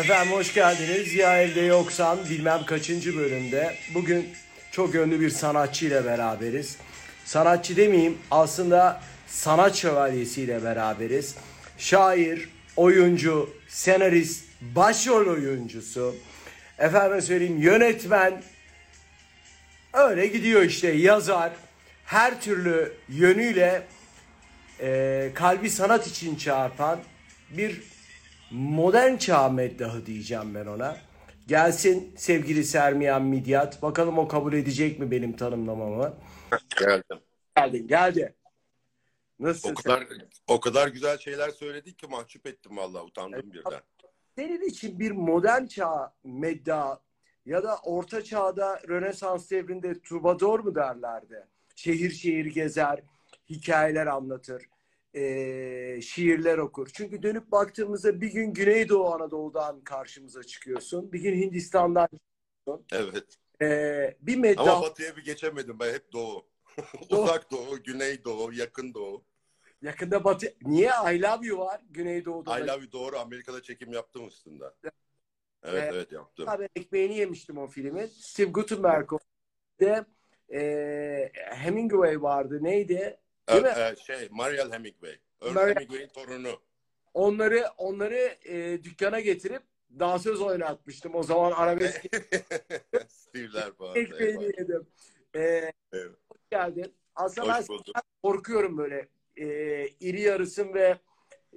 Efendim hoş geldiniz. Ya evde yoksan bilmem kaçıncı bölümde. Bugün çok ünlü bir sanatçı ile beraberiz. Sanatçı demeyeyim aslında sanat şövalyesiyle beraberiz. Şair, oyuncu, senarist, başrol oyuncusu. Efendim söyleyeyim yönetmen. Öyle gidiyor işte yazar. Her türlü yönüyle e, kalbi sanat için çarpan bir modern çağ meddahı diyeceğim ben ona. Gelsin sevgili Sermiyan Midyat. Bakalım o kabul edecek mi benim tanımlamamı? Geldim. Geldin geldi. Nasılsın? O kadar o kadar güzel şeyler söyledik ki mahcup ettim vallahi utandım birden. Senin için bir modern çağ medda ya da orta çağda Rönesans devrinde troubadour mu derlerdi? Şehir şehir gezer, hikayeler anlatır, eee, şiirler okur. Çünkü dönüp baktığımızda bir gün Güneydoğu Anadolu'dan karşımıza çıkıyorsun. Bir gün Hindistan'dan Evet. eee, bir medda Ama batıya bir geçemedim ben hep doğu. Doğu. Uzak doğu, güney doğu, yakın doğu. yakında batı. Niye I Love You var Güneydoğu'da? I Love You doğru Amerika'da çekim yaptım üstünde. Evet Evet. evet yaptım. Ben ekmeğini yemiştim o filmin. Steve Guttenberg de eee Hemingway vardı. Neydi? Değil e, şey Mariel Hemingway. Ernest Mariel- Hemingway'in torunu. Onları onları eee, dükkana getirip dansöz oynatmıştım. O zaman arabesk Steve'ler falan. yedim. Evet. hoş geldin. Aslında ben Hoş bulduk. korkuyorum böyle. Eee iri yarısın ve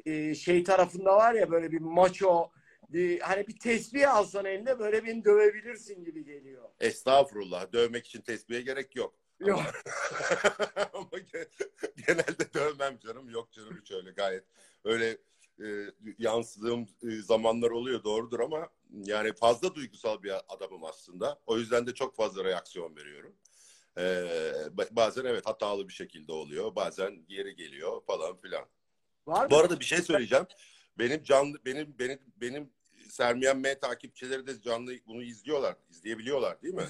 eee, şey tarafında var ya böyle bir maço bir, hani bir tesbih alsan eline böyle beni dövebilirsin gibi geliyor. Estağfurullah. Dövmek için tesbihe gerek yok. Yok. Ama ge- genelde dövmem canım. Yok canım hiç öyle gayet. Öyle e, yansıdığım e, zamanlar oluyor doğrudur ama yani fazla duygusal bir adamım aslında. O yüzden de çok fazla reaksiyon veriyorum. E, ba- bazen evet hatalı bir şekilde oluyor. Bazen geri geliyor falan filan. Var Bu mı? arada bir şey söyleyeceğim. Benim canlı benim benim benim Sermiyen M takipçileri de canlı bunu izliyorlar. izleyebiliyorlar değil mi?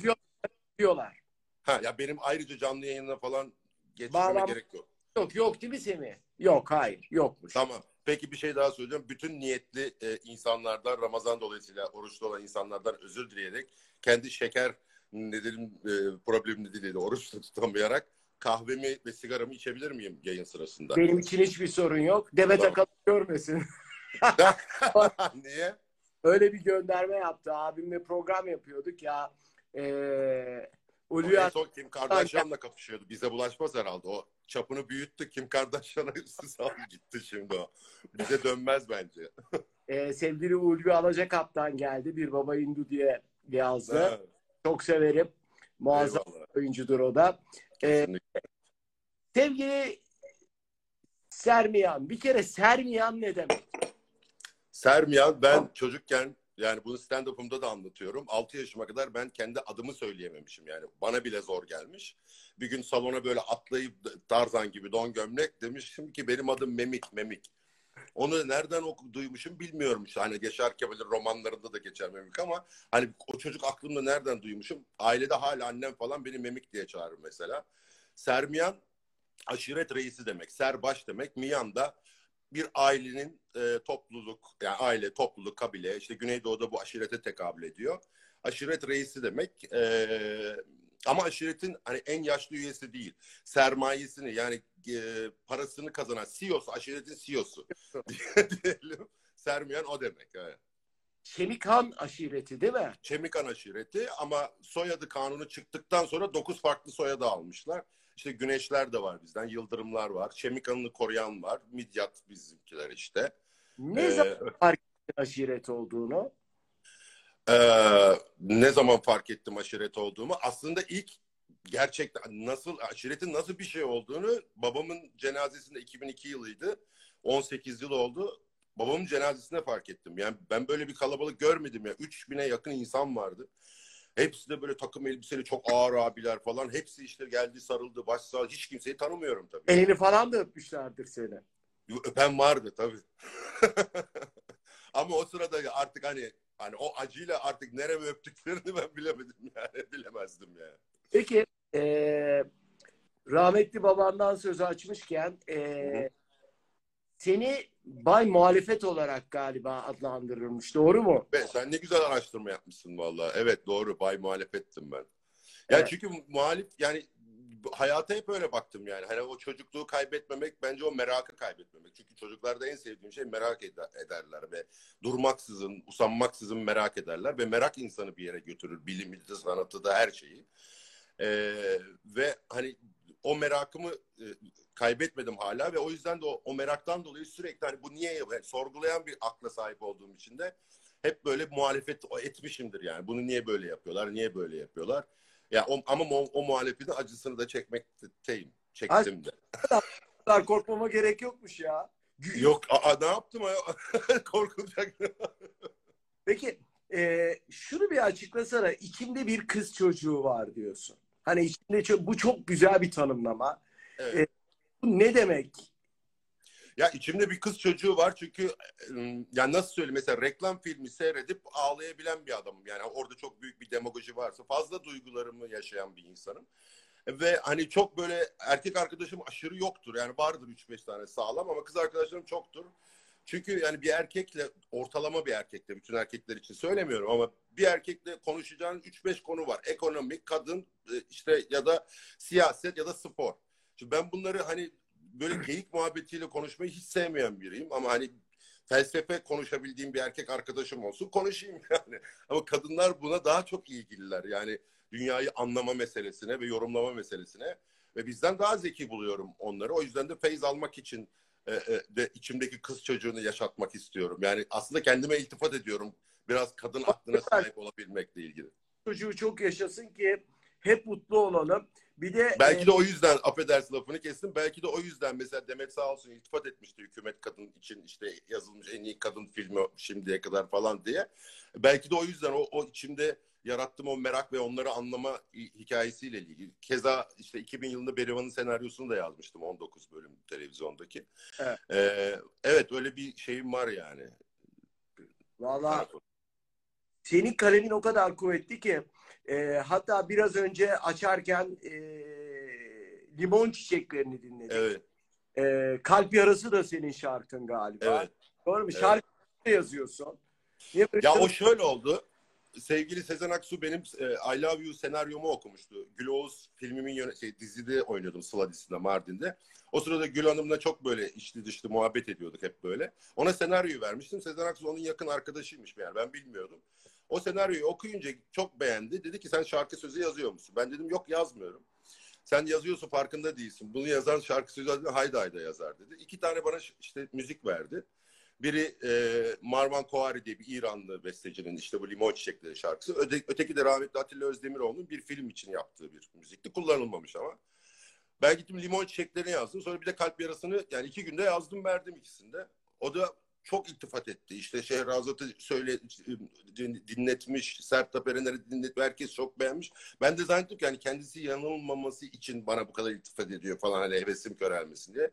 diyorlar. Ha ya benim ayrıca canlı yayına falan geçmeme Bağlan- gerek yok. Yok yok değil mi Semih? Yok hayır yokmuş. Tamam. Peki bir şey daha söyleyeceğim. Bütün niyetli e, insanlardan Ramazan dolayısıyla oruçlu olan insanlardan özür dileyerek kendi şeker nedenim e, problemi nedeniyle oruç tutamayarak kahvemi ve sigaramı içebilir miyim yayın sırasında? Benim için hiçbir sorun yok. Demet Tamam. Akalın görmesin. Niye? Öyle bir gönderme yaptı. Abimle program yapıyorduk ya. Ee, O en son Kim Kardashian'la kapışıyordu. Bize bulaşmaz herhalde. O çapını büyüttü. Kim Kardashian'a üstü aldı gitti şimdi o. Bize dönmez bence. e, sevgili Ulvi Alacakap'tan geldi. Bir baba Hindu diye yazdı. Ha, Çok severim. Muazzam eyvallah. oyuncudur o da. Ee, sevgili Sermiyan. Bir kere Sermiyan ne demek? Sermiyan ben çocukken yani bunu stand-up'ımda da anlatıyorum. 6 yaşıma kadar ben kendi adımı söyleyememişim yani. Bana bile zor gelmiş. Bir gün salona böyle atlayıp Tarzan gibi don gömlek demiştim ki benim adım Memik, Memik. Onu nereden oku, duymuşum bilmiyorum. Hani Yaşar Kemal'in romanlarında da geçer Memik ama hani o çocuk aklımda nereden duymuşum? Ailede hala annem falan beni Memik diye çağırır mesela. Sermiyan aşiret reisi demek. Serbaş demek. Miyan da bir ailenin e, topluluk, yani aile, topluluk, kabile, işte Güneydoğu'da bu aşirete tekabül ediyor. Aşiret reisi demek. E, ama aşiretin hani en yaşlı üyesi değil. Sermayesini yani e, parasını kazanan CEO'su, aşiretin CEO'su diyelim. Sermayan o demek. Evet. Şemikan aşireti değil mi? Çemikan aşireti ama soyadı kanunu çıktıktan sonra 9 farklı soyadı almışlar. İşte Güneşler de var bizden, Yıldırımlar var, Çemikan'ını koruyan var, Midyat bizimkiler işte. Ne Ee, zaman fark ettin aşiret olduğunu? Ee, ne zaman fark ettim aşiret olduğumu? Aslında ilk gerçekten nasıl aşiretin nasıl bir şey olduğunu babamın cenazesinde 2002 yılıydı. 18 yıl oldu. Babamın cenazesinde fark ettim. Yani ben böyle bir kalabalık görmedim ya. 3000'e yakın insan vardı. Hepsi de böyle takım elbiseli çok ağır abiler falan. Hepsi işte geldi sarıldı baş sağ. Hiç kimseyi tanımıyorum tabii. Elini falan da öpmüşlerdir seni. Öpen vardı tabii. Ama o sırada artık hani hani o acıyla artık nereme öptüklerini ben bilemedim yani. Bilemezdim yani. Peki eee, rahmetli babandan söz açmışken eee, seni Bay Muhalefet olarak galiba adlandırılmış. Doğru mu? Be, sen ne güzel araştırma yapmışsın vallahi. Evet doğru. Bay muhalefettim ben. Ya Evet. çünkü muhalif yani hayata hep öyle baktım yani. Hani o çocukluğu kaybetmemek bence o merakı kaybetmemek. Çünkü çocuklarda en sevdiğim şey merak eder, ederler ve durmaksızın, usanmaksızın merak ederler ve merak insanı bir yere götürür. Bilimi de, sanatı da her şeyi. Ee, ve hani o merakımı e, kaybetmedim hala ve o yüzden de o, o meraktan dolayı sürekli hani bu niye yani sorgulayan bir akla sahip olduğum için de hep böyle muhalefet etmişimdir yani. Bunu niye böyle yapıyorlar? Niye böyle yapıyorlar? Ya o, ama o, o muhalefetin acısını da çekmekteyim. Çektim de. Kadar korkmama gerek yokmuş ya. Yok aa, ne yaptım ya? Korkulacak. Peki e, şunu bir açıklasana. İçimde bir kız çocuğu var diyorsun. Hani içimde çok, bu çok güzel bir tanımlama. Evet. Bu ne demek? Ya içimde bir kız çocuğu var çünkü ım, ya nasıl söyleyeyim mesela reklam filmi seyredip ağlayabilen bir adamım. Yani orada çok büyük bir demagoji varsa fazla duygularımı yaşayan bir insanım. Ve hani çok böyle erkek arkadaşım aşırı yoktur. Yani vardır 3-5 tane sağlam ama kız arkadaşlarım çoktur. Çünkü yani bir erkekle ortalama bir erkekle bütün erkekler için söylemiyorum ama bir erkekle konuşacağın 3-5 konu var. Ekonomik, kadın e, işte ya da siyaset ya da spor. Şimdi ben bunları hani böyle geyik muhabbetiyle konuşmayı hiç sevmeyen biriyim ama hani felsefe konuşabildiğim bir erkek arkadaşım olsun konuşayım yani. Ama kadınlar buna daha çok ilgililer. Yani dünyayı anlama meselesine ve yorumlama meselesine ve bizden daha zeki buluyorum onları. O yüzden de feyz almak için e, e, de içimdeki kız çocuğunu yaşatmak istiyorum. Yani aslında kendime iltifat ediyorum. Biraz kadın aklına sahip olabilmekle ilgili. Çocuğu çok yaşasın ki hep mutlu olalım. Bir de Belki e, de o yüzden affedersin lafını kestim. Belki de o yüzden mesela Demet sağ olsun iltifat etmişti hükümet kadın için işte yazılmış en iyi kadın filmi şimdiye kadar falan diye. Belki de o yüzden o, o içimde yarattığım o merak ve onları anlama hi- hikayesiyle ilgili. Keza işte 2000 yılında Berivan'ın senaryosunu da yazmıştım 19 bölüm televizyondaki. Evet. Ee, evet öyle bir şeyim var yani. Valla senin kalemin o kadar kuvvetli ki e, hatta biraz önce açarken e, limon çiçeklerini dinledik. Evet, E, kalp yarası da senin şarkın galiba. evet. Doğru mu? Evet. Şarkı yazıyorsun. Niye Ya o şöyle oldu. Sevgili Sezen Aksu benim e, I Love You senaryomu okumuştu. Gül Oğuz filmimin yöne- şey, dizide oynuyordum Sıla dizisinde Mardin'de. O sırada Gül Hanım'la çok böyle içli dışlı muhabbet ediyorduk hep böyle. Ona senaryoyu vermiştim. Sezen Aksu onun yakın arkadaşıymış meğer ben bilmiyordum. O senaryoyu okuyunca çok beğendi. Dedi ki sen şarkı sözü yazıyor musun? Ben dedim yok yazmıyorum. Sen yazıyorsun farkında değilsin. Bunu yazan şarkı sözü hayda hayda yazar dedi. İki tane bana işte müzik verdi. Biri e, Marwan Koari diye bir İranlı bestecinin işte bu Limon Çiçekleri şarkısı. Öte, öteki de rahmetli Atilla Özdemiroğlu'nun bir film için yaptığı bir müzikti. Kullanılmamış ama. Ben gittim Limon Çiçeklerini yazdım. Sonra bir de Kalp Yarası'nı yani iki günde yazdım verdim ikisinde. O da çok iltifat etti. İşte Şehrazat'ı söyle din- dinletmiş, Sertab Erener'i dinletmiş. Herkes çok beğenmiş. Ben de zannettim ki yani kendisi yanılmaması için bana bu kadar iltifat ediyor falan hani hevesim körelmesin diye.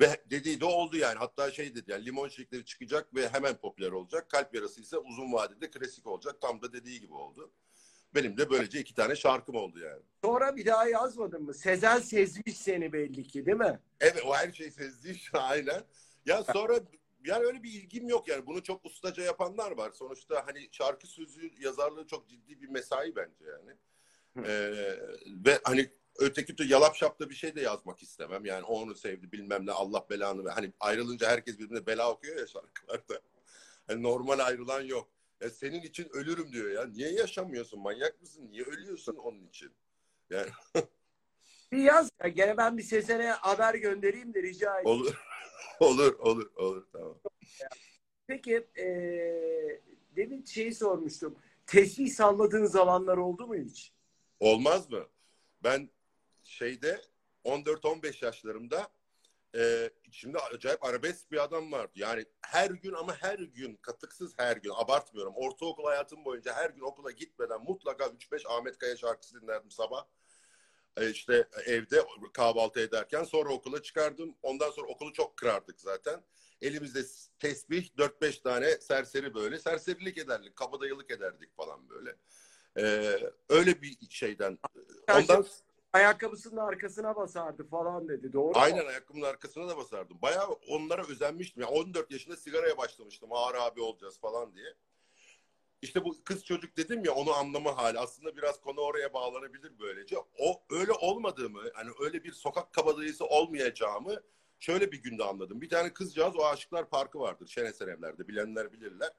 Ve dediği de oldu yani. Hatta şey dedi yani limon çiçekleri çıkacak ve hemen popüler olacak. Kalp yarası ise uzun vadede klasik olacak. Tam da dediği gibi oldu. Benim de böylece iki tane şarkım oldu yani. Sonra bir daha yazmadın mı? Sezen sezmiş seni belli ki değil mi? Evet o her şey sezdiği şey aynen. Ya sonra yani öyle bir ilgim yok yani. Bunu çok ustaca yapanlar var. Sonuçta hani şarkı sözü yazarlığı çok ciddi bir mesai bence yani. Ee, ve hani öteki türlü yalap şapta bir şey de yazmak istemem. Yani o onu sevdi bilmem ne Allah belanı ver. Hani ayrılınca herkes birbirine bela okuyor ya şarkılarda. Hani normal ayrılan yok. Ya senin için ölürüm diyor ya. Niye yaşamıyorsun? Manyak mısın? Niye ölüyorsun onun için? Yani Bir yaz ya. Gene ben bir Sezen'e haber göndereyim de rica edeyim. olur. olur, olur, olur. Tamam. Peki eee demin şeyi sormuştum. Tesbih salladığın zamanlar oldu mu hiç? Olmaz mı? Ben şeyde 14-15 yaşlarımda e, içimde acayip arabesk bir adam vardı. Yani her gün ama her gün katıksız her gün abartmıyorum. Ortaokul hayatım boyunca her gün okula gitmeden mutlaka 3-5 Ahmet Kaya şarkısı dinlerdim sabah. E, işte evde kahvaltı ederken sonra okula çıkardım. Ondan sonra okulu çok kırardık zaten. Elimizde tesbih 4-5 tane serseri böyle serserilik ederdik. Kabadayılık ederdik falan böyle. Ee, öyle bir şeyden. Ondan ayakkabısının arkasına basardı falan dedi. Doğru mu? Aynen ayakkabımın arkasına da basardım. Bayağı onlara özenmiştim. Yani 14 yaşında sigaraya başlamıştım. Ağır abi olacağız falan diye. İşte bu kız çocuk dedim ya onu anlama hali. Aslında biraz konu oraya bağlanabilir böylece. O öyle olmadığımı, hani öyle bir sokak kabadayısı olmayacağımı şöyle bir günde anladım. Bir tane kızcağız o Aşıklar Parkı vardır Şeneser evlerde bilenler bilirler.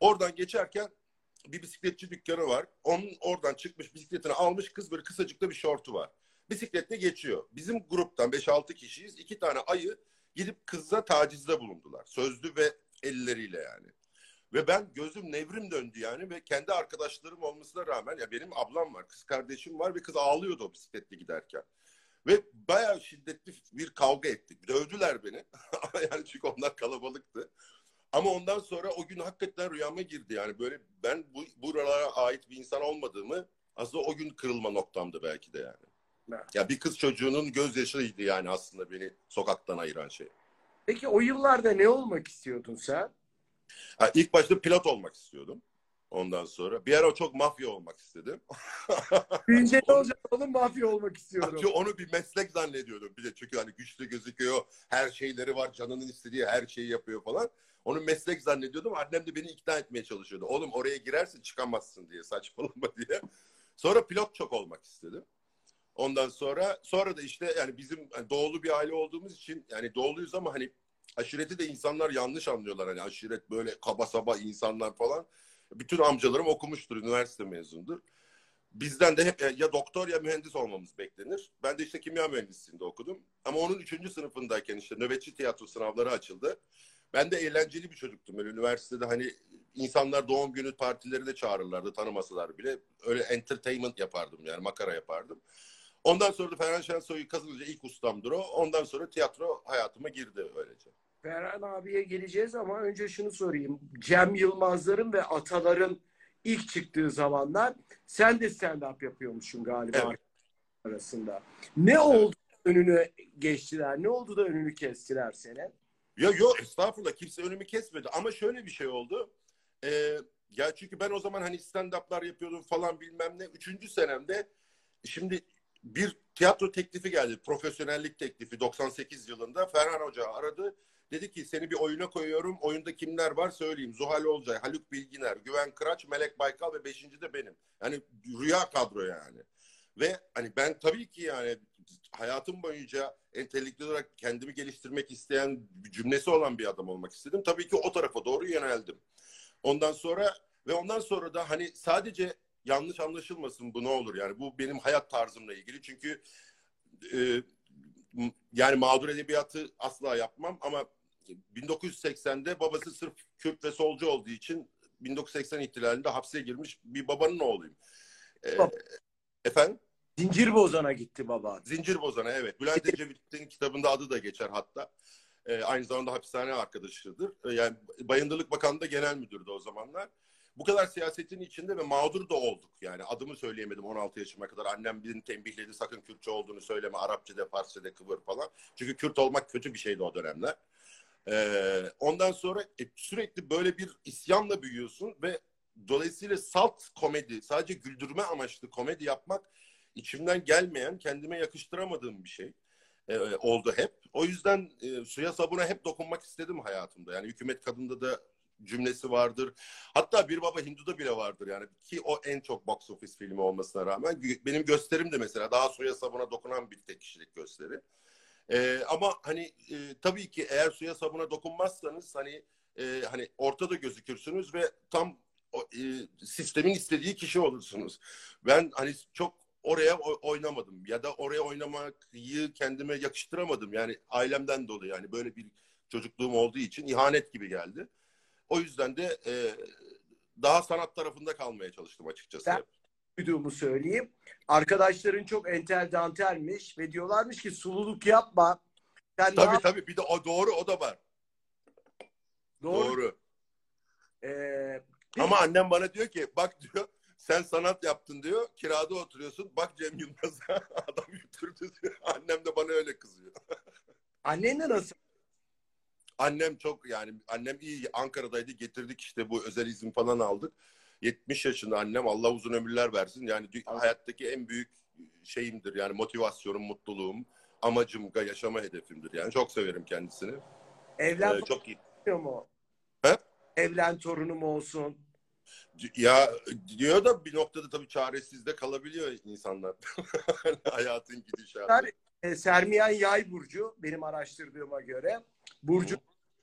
Oradan geçerken bir bisikletçi dükkanı var. Onun oradan çıkmış bisikletini almış kız böyle kısacıkta bir şortu var. Bisikletle geçiyor. Bizim gruptan 5-6 kişiyiz. iki tane ayı gidip kıza tacizde bulundular. Sözlü ve elleriyle yani. Ve ben gözüm nevrim döndü yani ve kendi arkadaşlarım olmasına rağmen ya benim ablam var, kız kardeşim var ve kız ağlıyordu o bisikletle giderken. Ve bayağı şiddetli bir kavga ettik. Dövdüler beni. yani çünkü onlar kalabalıktı. Ama ondan sonra o gün hakikaten rüyama girdi. Yani böyle ben bu buralara ait bir insan olmadığımı aslında o gün kırılma noktamdı belki de yani. Evet. Ya bir kız çocuğunun gözyaşıydı yani aslında beni sokaktan ayıran şey. Peki o yıllarda ne olmak istiyordun sen? Ha, ilk başta pilot olmak istiyordum. Ondan sonra bir ara çok mafya olmak istedim. Büyünce ne olacak oğlum mafya olmak istiyorum. Çünkü onu bir meslek zannediyordum. Bir de çünkü hani güçlü gözüküyor, her şeyleri var, canının istediği her şeyi yapıyor falan. Onu meslek zannediyordum. Annem de beni ikna etmeye çalışıyordu. Oğlum oraya girersin çıkamazsın diye saçmalama diye. Sonra pilot çok olmak istedim. Ondan sonra sonra da işte yani bizim doğulu bir aile olduğumuz için yani doğuluyuz ama hani aşireti de insanlar yanlış anlıyorlar. Hani aşiret böyle kaba saba insanlar falan. Bütün amcalarım okumuştur, üniversite mezundur. Bizden de hep ya doktor ya mühendis olmamız beklenir. Ben de işte kimya mühendisliğinde okudum. Ama onun üçüncü sınıfındayken işte nöbetçi tiyatro sınavları açıldı. Ben de eğlenceli bir çocuktum. Böyle üniversitede hani insanlar doğum günü partileri de çağırırlardı tanımasalar bile. Öyle entertainment yapardım yani makara yapardım. Ondan sonra da Ferhan Şensoy'u kazanınca ilk ustamdır o. Ondan sonra tiyatro hayatıma girdi öylece. Ferhan abiye geleceğiz ama önce şunu sorayım. Cem Yılmazların ve Ataların ilk çıktığı zamanlar sen de stand-up yapıyormuşsun galiba Evet. arasında. Ne oldu önünü geçtiler? Ne oldu da önünü kestiler senin? Ya yok estağfurullah kimse önümü kesmedi ama şöyle bir şey oldu. Ee, ya çünkü ben o zaman hani stand-up'lar yapıyordum falan bilmem ne. Üçüncü senemde şimdi bir tiyatro teklifi geldi. Profesyonellik teklifi 98 yılında. Ferhan Hoca aradı. Dedi ki seni bir oyuna koyuyorum. Oyunda kimler var söyleyeyim. Zuhal Olcay, Haluk Bilginer, Güven Kıraç, Melek Baykal ve beşinci de benim. Yani rüya kadro yani. Ve hani ben tabii ki yani hayatım boyunca entelektüel olarak kendimi geliştirmek isteyen cümlesi olan bir adam olmak istedim. Tabii ki o tarafa doğru yöneldim. Ondan sonra ve ondan sonra da hani sadece yanlış anlaşılmasın bu ne olur yani bu benim hayat tarzımla ilgili çünkü e, yani mağdur edebiyatı asla yapmam ama 1980'de babası sırf Kürt ve solcu olduğu için 1980 ihtilalinde hapse girmiş bir babanın oğluyum. E, Bab- efendim? Zincir bozana gitti baba. Zincir Bozan'a evet. Bülent Ecevit'in kitabında adı da geçer hatta. Ee, aynı zamanda hapishane arkadaşıdır. Ee, yani Bayındırlık Bakanlığı Genel Müdür'dü o zamanlar. Bu kadar siyasetin içinde ve mağdur da olduk. Yani adımı söyleyemedim 16 yaşıma kadar. Annem beni tembihledi sakın Kürtçe olduğunu söyleme. Arapça de Farsça kıvır falan. Çünkü Kürt olmak kötü bir şeydi o dönemler. Ee, ondan sonra e, sürekli böyle bir isyanla büyüyorsun ve dolayısıyla salt komedi, sadece güldürme amaçlı komedi yapmak içimden gelmeyen, kendime yakıştıramadığım bir şey e, oldu hep. O yüzden e, suya sabuna hep dokunmak istedim hayatımda. Yani hükümet kadında da cümlesi vardır. Hatta Bir Baba Hindu'da bile vardır yani ki o en çok box office filmi olmasına rağmen benim gösterim de mesela daha suya sabuna dokunan bir tek kişilik gösteri. E, ama hani e, tabii ki eğer suya sabuna dokunmazsanız hani e, hani ortada gözükürsünüz ve tam o, e, sistemin istediği kişi olursunuz. Ben hani çok oraya oynamadım ya da oraya oynamayı kendime yakıştıramadım. Yani ailemden dolayı yani böyle bir çocukluğum olduğu için ihanet gibi geldi. O yüzden de e, daha sanat tarafında kalmaya çalıştım açıkçası. Ben- duyduğumu söyleyeyim. Arkadaşların çok entel dantelmiş ve diyorlarmış ki sululuk yapma. Sen Tabii yap- tabii bir de o doğru o da var. Doğru. Doğru. Ee, Ama annem bana diyor ki bak diyor sen sanat yaptın diyor. Kirada oturuyorsun. Bak Cem Yılmaz'a adam götürdü diyor. Annem de bana öyle kızıyor. annenle nasıl? Annem çok yani annem iyi Ankara'daydı getirdik işte bu özel izin falan aldık. 70 yaşında annem Allah uzun ömürler versin. Yani hayattaki en büyük şeyimdir yani motivasyonum, mutluluğum, amacım, yaşama hedefimdir yani. Çok severim kendisini. Evlen Ee, çok iyi. mu? He? torunum olsun. Ya diyor da bir noktada tabii çaresiz de kalabiliyor insanlar. Hayatın gidişatı. Yani, e, Sermiyan yay burcu benim araştırdığıma göre. Burcu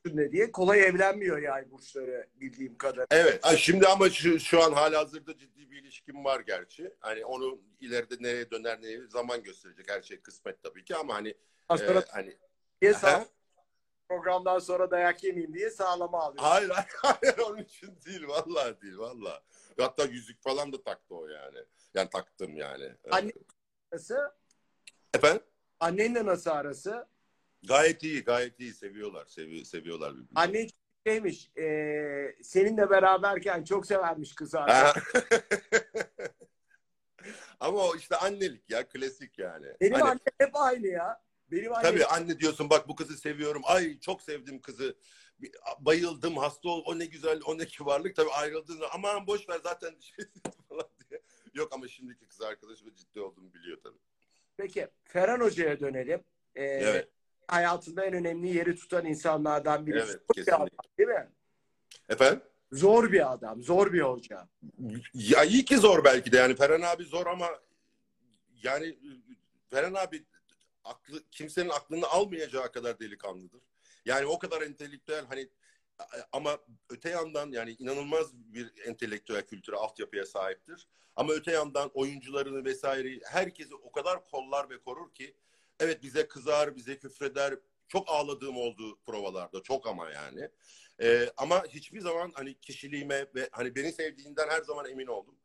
ne diye kolay evlenmiyor yay burçları bildiğim kadarıyla. Evet. Şimdi ama şu, şu an halihazırda ciddi bir ilişkim var gerçi. Hani onu ileride nereye döner nereye zaman gösterecek. Her şey kısmet tabii ki ama hani sonra e, hani diye sağ- programdan sonra dayak yemeyeyim diye sağlama alıyor. hayır, hayır hayır onun için değil vallahi değil vallahi. Hatta yüzük falan da taktı o yani. Yani taktım yani. Anne nasıl? Efendim? Annenle nasıl arası? Gayet iyi, gayet iyi. Seviyorlar, sevi seviyorlar birbirini. Annen şeymiş, e, seninle beraberken çok severmiş kızı. Ama o işte annelik ya, klasik yani. Benim Hani- annem hep aynı ya. Benim annem Tabii anne diyorsun bak bu kızı seviyorum. Ay çok sevdim kızı. Bayıldım hasta ol. O ne güzel o ne kibarlık. Tabii ayrıldığında aman boş ver zaten şey falan diye. Yok ama şimdiki kız arkadaşı ciddi olduğunu biliyor tabii. Peki Ferhan Hoca'ya dönelim. E, Evet. Hayatında en önemli yeri tutan insanlardan birisi. Evet, Zor bir kesinlikle. adam, değil mi? Efendim? Zor bir adam, zor bir hoca. Ya iyi ki zor belki de yani Ferhan abi zor ama yani Ferhan abi aklı kimsenin aklını almayacağı kadar delikanlıdır. Yani o kadar entelektüel hani ama öte yandan yani inanılmaz bir entelektüel kültüre altyapıya sahiptir. Ama öte yandan oyuncularını vesaire herkesi o kadar kollar ve korur ki evet bize kızar, bize küfreder. Çok ağladığım oldu provalarda çok ama yani. Ee, ama hiçbir zaman hani kişiliğime ve hani beni sevdiğinden her zaman emin oldum.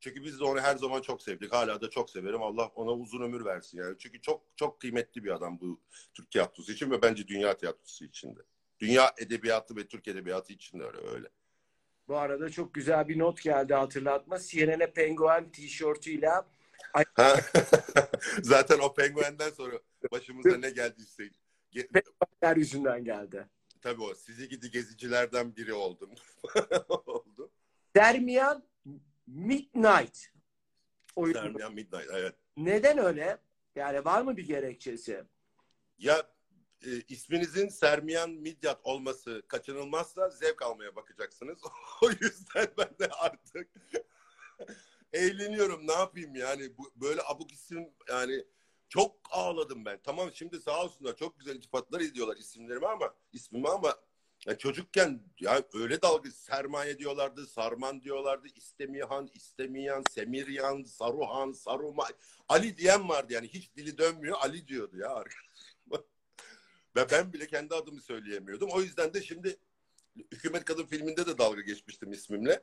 Çünkü biz de onu her zaman çok sevdik. Hala da çok severim. Allah ona uzun ömür versin yani. Çünkü çok çok kıymetli bir adam bu Türk tiyatrosu için ve bence dünya tiyatrosu için de. Dünya edebiyatı ve Türk edebiyatı için de öyle öyle. Bu arada çok güzel bir not geldi hatırlatma. CNN Penguen tişörtüyle? Zaten o penguenden sonra başımıza ne geldiyse ge- her yüzünden geldi. tabii o sizi gidi gezicilerden biri oldum. Oldu. Dermiyan Midnight oyunu. Sermiyan Midnight evet. Neden öyle? Yani var mı bir gerekçesi? Ya e, isminizin Sermiyan Midyat olması kaçınılmazsa zevk almaya bakacaksınız. o yüzden ben de artık eğleniyorum. Ne yapayım yani bu böyle abuk isim yani çok ağladım ben. Tamam şimdi sağ olsunlar çok güzel iltifatlar ediyorlar isimlerimi ama ismimi ama ya çocukken ya öyle dalga sermaye diyorlardı, sarman diyorlardı, istemihan, istemiyan, semiryan, saruhan, saruma. Ali diyen vardı yani hiç dili dönmüyor Ali diyordu ya arkadaşım. Ve ben bile kendi adımı söyleyemiyordum. O yüzden de şimdi Hükümet Kadın filminde de dalga geçmiştim ismimle.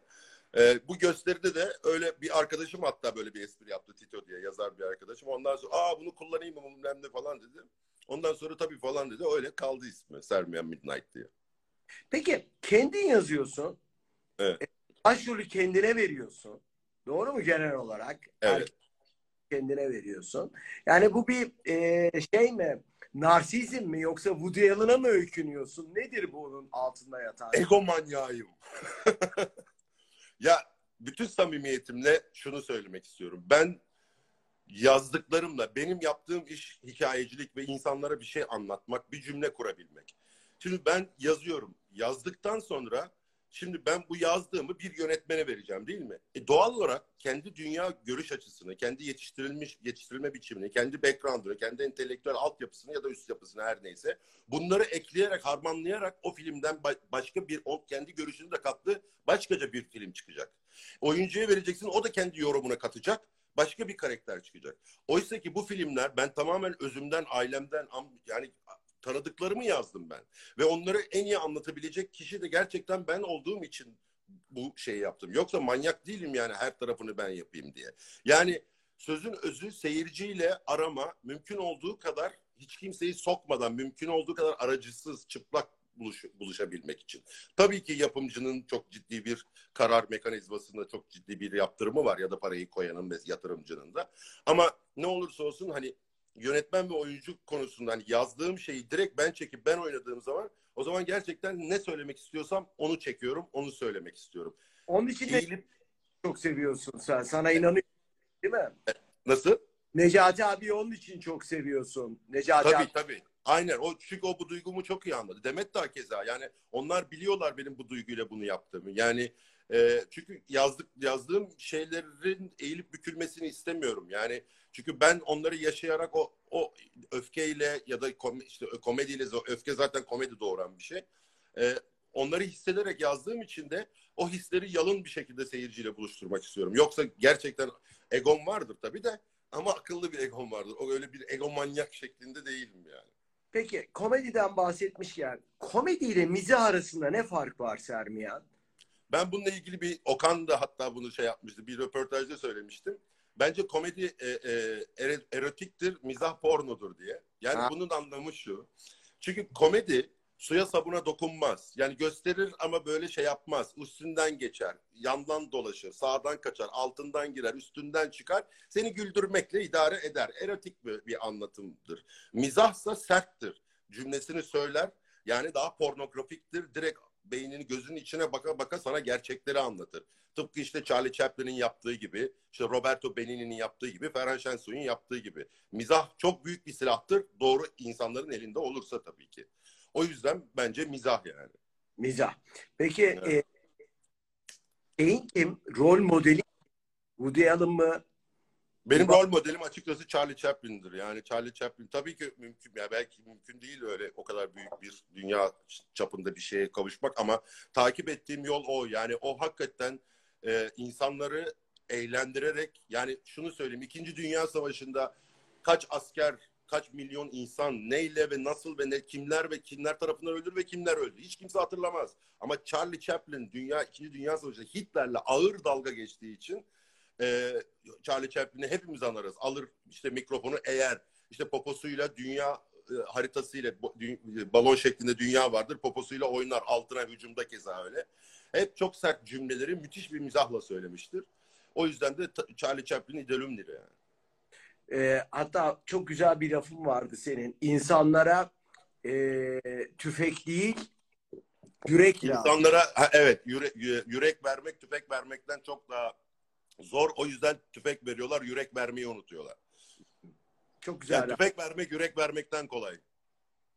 Ee, bu gösteride de öyle bir arkadaşım hatta böyle bir espri yaptı Tito diye yazar bir arkadaşım. Ondan sonra aa bunu kullanayım mı bilmem ne falan dedi. Ondan sonra tabii falan dedi. Öyle kaldı ismi Sermiyan Midnight diye. Peki kendin yazıyorsun. Evet. E, Başrolü kendine veriyorsun. Doğru mu genel olarak? Evet. Erkek Kendine veriyorsun. Yani bu bir e, şey mi? Narsizm mi yoksa Woody Allen'a mı öykünüyorsun? Nedir bunun altında yatan? Ego manyağıyım. ya bütün samimiyetimle şunu söylemek istiyorum. Ben yazdıklarımla benim yaptığım iş hikayecilik ve insanlara bir şey anlatmak, bir cümle kurabilmek. Şimdi ben yazıyorum. Yazdıktan sonra şimdi ben bu yazdığımı bir yönetmene vereceğim değil mi? E doğal olarak kendi dünya görüş açısını, kendi yetiştirilmiş yetiştirilme biçimini, kendi background'ını, kendi entelektüel altyapısını ya da üst yapısını her neyse bunları ekleyerek, harmanlayarak o filmden ba- başka bir o kendi görüşünü de kattığı başkaca bir film çıkacak. Oyuncuya vereceksin, o da kendi yorumuna katacak. Başka bir karakter çıkacak. Oysa ki bu filmler ben tamamen özümden, ailemden yani tanıdıklarımı yazdım ben. Ve onları en iyi anlatabilecek kişi de gerçekten ben olduğum için bu şeyi yaptım. Yoksa manyak değilim yani her tarafını ben yapayım diye. Yani sözün özü seyirciyle arama mümkün olduğu kadar hiç kimseyi sokmadan mümkün olduğu kadar aracısız, çıplak buluş, buluşabilmek için. Tabii ki yapımcının çok ciddi bir karar mekanizmasında çok ciddi bir yaptırımı var ya da parayı koyanın ve yatırımcının da. Ama ne olursa olsun hani yönetmen ve oyuncu konusunda hani yazdığım şeyi direkt ben çekip ben oynadığım zaman o zaman gerçekten ne söylemek istiyorsam onu çekiyorum, onu söylemek istiyorum. Onun için de Eğilip çok seviyorsun sen. Sana inanıyorum değil mi? nasıl? Necati abi onun için çok seviyorsun. Necati Tabii abi. tabii. Aynen. O çünkü o bu duygumu çok iyi anladı. Demet de keza. Yani onlar biliyorlar benim bu duyguyla bunu yaptığımı. Yani e, çünkü yazdık yazdığım şeylerin eğilip bükülmesini istemiyorum. Yani çünkü ben onları yaşayarak o o öfkeyle ya da kom, işte komediyle öfke zaten komedi doğuran bir şey. E, onları hissederek yazdığım için de o hisleri yalın bir şekilde seyirciyle buluşturmak istiyorum. Yoksa gerçekten egom vardır tabii de ama akıllı bir egom vardır. O öyle bir egomanyak şeklinde değilim yani. Peki komediden bahsetmişken komedi ile mizah arasında ne fark var Sermiyan? Ben bununla ilgili bir Okan da hatta bunu şey yapmıştı. Bir röportajda söylemiştim. Bence komedi e, e, erotiktir, mizah pornodur diye. Yani Ha. bunun anlamı şu. Çünkü komedi suya sabuna dokunmaz. Yani gösterir ama böyle şey yapmaz. Üstünden geçer, yandan dolaşır, sağdan kaçar, altından girer, üstünden çıkar. Seni güldürmekle idare eder. Erotik bir, bir anlatımdır. Mizahsa serttir. Cümlesini söyler. Yani daha pornografiktir. Direkt beynini gözünün içine baka baka sana gerçekleri anlatır. Tıpkı işte Charlie Chaplin'in yaptığı gibi, işte Roberto Benigni'nin yaptığı gibi, Ferhan Şensoy'un yaptığı gibi. Mizah çok büyük bir silahtır. Doğru insanların elinde olursa tabii ki. O yüzden bence mizah yani. Mizah. Peki Evet. e, şeyin kim? Rol modeli Woody Allen mı? Benim rol modelim açıkçası Charlie Chaplin'dir. Yani Charlie Chaplin tabii ki mümkün ya belki mümkün değil öyle o kadar büyük bir dünya çapında bir şeye kavuşmak ama takip ettiğim yol o. Yani o hakikaten e, insanları eğlendirerek yani şunu söyleyeyim İkinci Dünya Savaşı'nda kaç asker kaç milyon insan neyle ve nasıl ve ne kimler ve kimler tarafından öldür ve kimler öldü. Hiç kimse hatırlamaz. Ama Charlie Chaplin dünya İkinci Dünya Savaşı'nda Hitler'le ağır dalga geçtiği için e, Charlie Chaplin'i hepimiz anlarız. Alır işte mikrofonu eğer işte poposuyla dünya e, haritasıyla dü- balon şeklinde dünya vardır. Poposuyla oynar. Altına hücumda keza öyle. Hep çok sert cümleleri müthiş bir mizahla söylemiştir. O yüzden de Charlie Chaplin idolümdür yani. E, hatta çok güzel bir lafın vardı senin. İnsanlara e, tüfek değil yürek lazım. İnsanlara ha, evet yürek, yürek vermek tüfek vermekten çok daha zor. O yüzden tüfek veriyorlar. Yürek vermeyi unutuyorlar. Çok güzel. Yani tüfek vermek yürek vermekten kolay.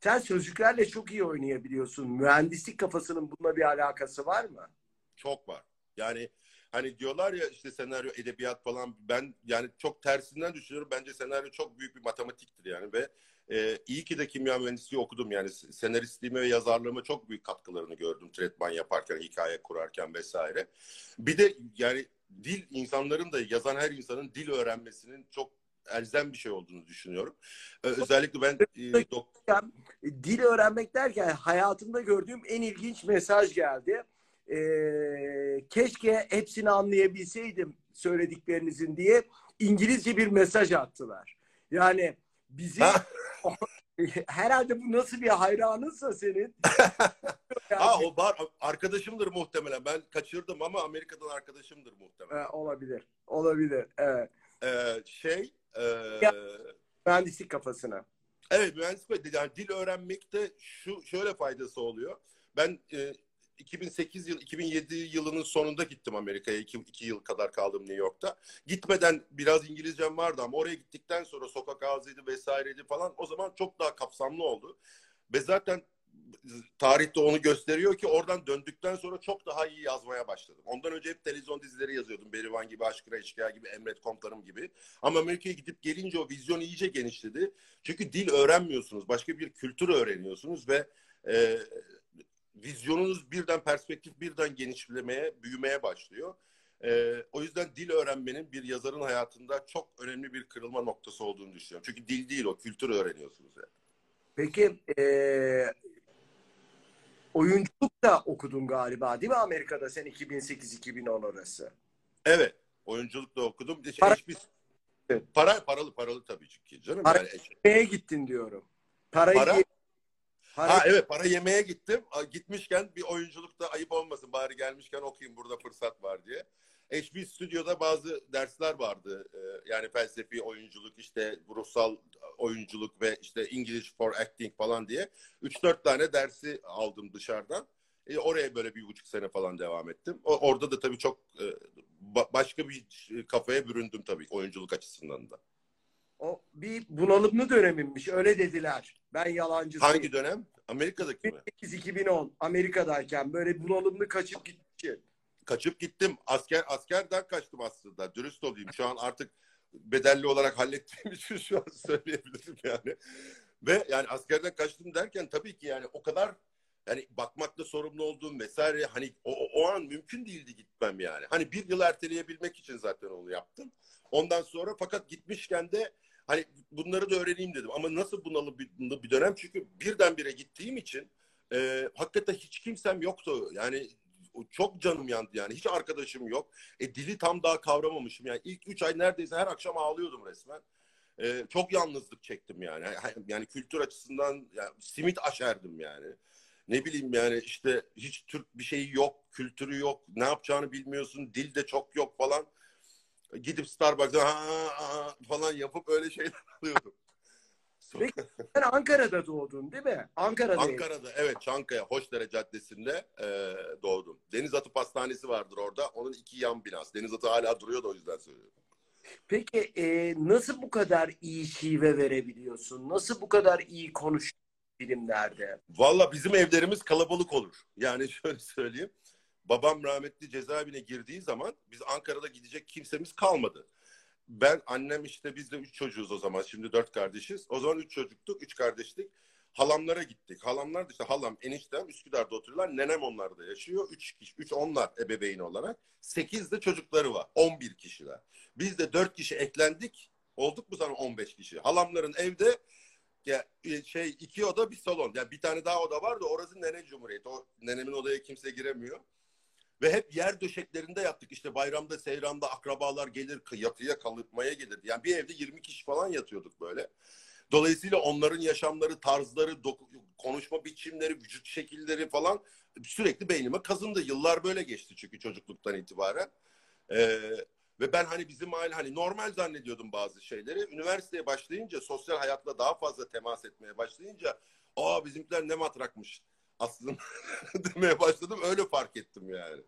Sen sözcüklerle çok iyi oynayabiliyorsun. Mühendislik kafasının bununla bir alakası var mı? Çok var. Yani hani diyorlar ya işte senaryo, edebiyat falan ben yani çok tersinden düşünüyorum. Bence senaryo çok büyük bir matematiktir yani ve e, iyi ki de kimya mühendisliği okudum yani senaristliğime ve yazarlığıma çok büyük katkılarını gördüm tretman yaparken, hikaye kurarken vesaire. Bir de yani dil insanların da yazan her insanın dil öğrenmesinin çok elzem bir şey olduğunu düşünüyorum. Ee, özellikle ben e, dok- Dil öğrenmek derken hayatımda gördüğüm en ilginç mesaj geldi. Ee, keşke hepsini anlayabilseydim söylediklerinizin diye İngilizce bir mesaj attılar. Yani bizim Ha. herhalde bu nasıl bir hayranınsa senin. Yani, Ha o var arkadaşımdır muhtemelen. Ben kaçırdım ama Amerika'dan arkadaşımdır muhtemelen. e, olabilir. Olabilir. Evet. Ee, şey e, Ya. Mühendislik kafasına. evet mühendislik yani dil öğrenmekte şu şöyle faydası oluyor. Ben e, 2008 yıl 2007 yılının sonunda gittim Amerika'ya. 2, iki yıl kadar kaldım New York'ta. Gitmeden biraz İngilizcem vardı ama oraya gittikten sonra sokak ağzıydı vesaireydi falan. O zaman çok daha kapsamlı oldu. Ve zaten tarihte onu gösteriyor ki oradan döndükten sonra çok daha iyi yazmaya başladım. Ondan önce hep televizyon dizileri yazıyordum. Berivan gibi, Aşkıra Eşkıya gibi, Emret Komutanım gibi. Ama Amerika'ya gidip gelince o vizyon iyice genişledi. Çünkü dil öğrenmiyorsunuz. Başka bir kültür öğreniyorsunuz ve e, vizyonunuz birden perspektif birden genişlemeye, büyümeye başlıyor. E, o yüzden dil öğrenmenin bir yazarın hayatında çok önemli bir kırılma noktası olduğunu düşünüyorum. Çünkü dil değil o, kültür öğreniyorsunuz yani. Peki e, oyunculuk da okudun galiba değil mi Amerika'da sen 2008-2010 orası? Evet. Oyunculuk da okudum. Para- hiçbir- para paralı paralı tabii ki canım. Para- Yani, gittin diyorum. Parayı Para? Para ha evet para yemeye gittim. Gitmişken bir oyunculukta ayıp olmasın. Bari gelmişken okuyayım burada fırsat var diye. HB Stüdyo'da bazı dersler vardı. Ee, yani felsefi oyunculuk, işte ruhsal oyunculuk ve işte English for Acting falan diye. 3-4 tane dersi aldım dışarıdan. E, oraya böyle bir buçuk sene falan devam ettim. O, orada da tabii çok e, ba- başka bir kafaya büründüm tabii oyunculuk açısından da. O bir bunalımlı dönemimmiş. Öyle dediler. Ben yalancı Hangi dönem? Amerika'daki mi? 2008-2010 Amerika'dayken böyle bunalımlı kaçıp gitmişim. Kaçıp gittim. Asker askerden kaçtım aslında. Dürüst olayım. Şu an artık bedelli olarak hallettiğim için şu an söyleyebilirim yani. Ve yani askerden kaçtım derken tabii ki yani o kadar yani bakmakla sorumlu olduğum vesaire hani o, o an mümkün değildi gitmem yani. Hani bir yıl erteleyebilmek için zaten onu yaptım. Ondan sonra fakat gitmişken de hani bunları da öğreneyim dedim. Ama nasıl bunalı bir, bir dönem çünkü birdenbire gittiğim için e, hakikaten hiç kimsem yoktu. Yani çok canım yandı yani. Hiç arkadaşım yok. E, dili tam daha kavramamışım. Yani ilk üç ay neredeyse her akşam ağlıyordum resmen. E, çok yalnızlık çektim yani. Yani kültür açısından yani, simit aşerdim yani. Ne bileyim yani işte hiç Türk bir şeyi yok, kültürü yok, ne yapacağını bilmiyorsun, dil de çok yok falan. Gidip Starbucks'a ha, ha, falan yapıp öyle şeyler alıyordum. Peki sen Ankara'da doğdun değil mi? Ankara'da. Ankara'da evet Çankaya Hoşdere Caddesi'nde e, doğdum. Denizatı Pastanesi vardır orada. Onun iki yan binası. Denizatı hala duruyor da o yüzden söylüyorum. Peki e, nasıl bu kadar iyi şive verebiliyorsun? Nasıl bu kadar iyi konuşuyorsun filmlerde? Valla bizim evlerimiz kalabalık olur. Yani şöyle söyleyeyim. Babam rahmetli cezaevine girdiği zaman biz Ankara'da gidecek kimsemiz kalmadı ben annem işte biz de üç çocuğuz o zaman. Şimdi dört kardeşiz. O zaman üç çocuktuk, üç kardeşlik. Halamlara gittik. Halamlar da işte halam, eniştem Üsküdar'da oturuyorlar. Nenem onlarda yaşıyor. Üç kişi, üç onlar ebeveyn olarak. Sekiz de çocukları var. On bir kişiler. Biz de dört kişi eklendik. Olduk mu sana on beş kişi? Halamların evde ya e, şey iki oda bir salon. Yani bir tane daha oda var da orası nene cumhuriyeti. O nenemin odaya kimse giremiyor. Ve hep yer döşeklerinde yattık. İşte bayramda, seyramda akrabalar gelir, yatıya kalıpmaya gelirdi. Yani bir evde 20 kişi falan yatıyorduk böyle. Dolayısıyla onların yaşamları, tarzları, konuşma biçimleri, vücut şekilleri falan sürekli beynime kazındı. Yıllar böyle geçti çünkü çocukluktan itibaren. Ee, ve ben hani bizim aile hani normal zannediyordum bazı şeyleri. Üniversiteye başlayınca, sosyal hayatla daha fazla temas etmeye başlayınca aa bizimkiler ne matrakmış aslında demeye başladım. Öyle fark ettim yani.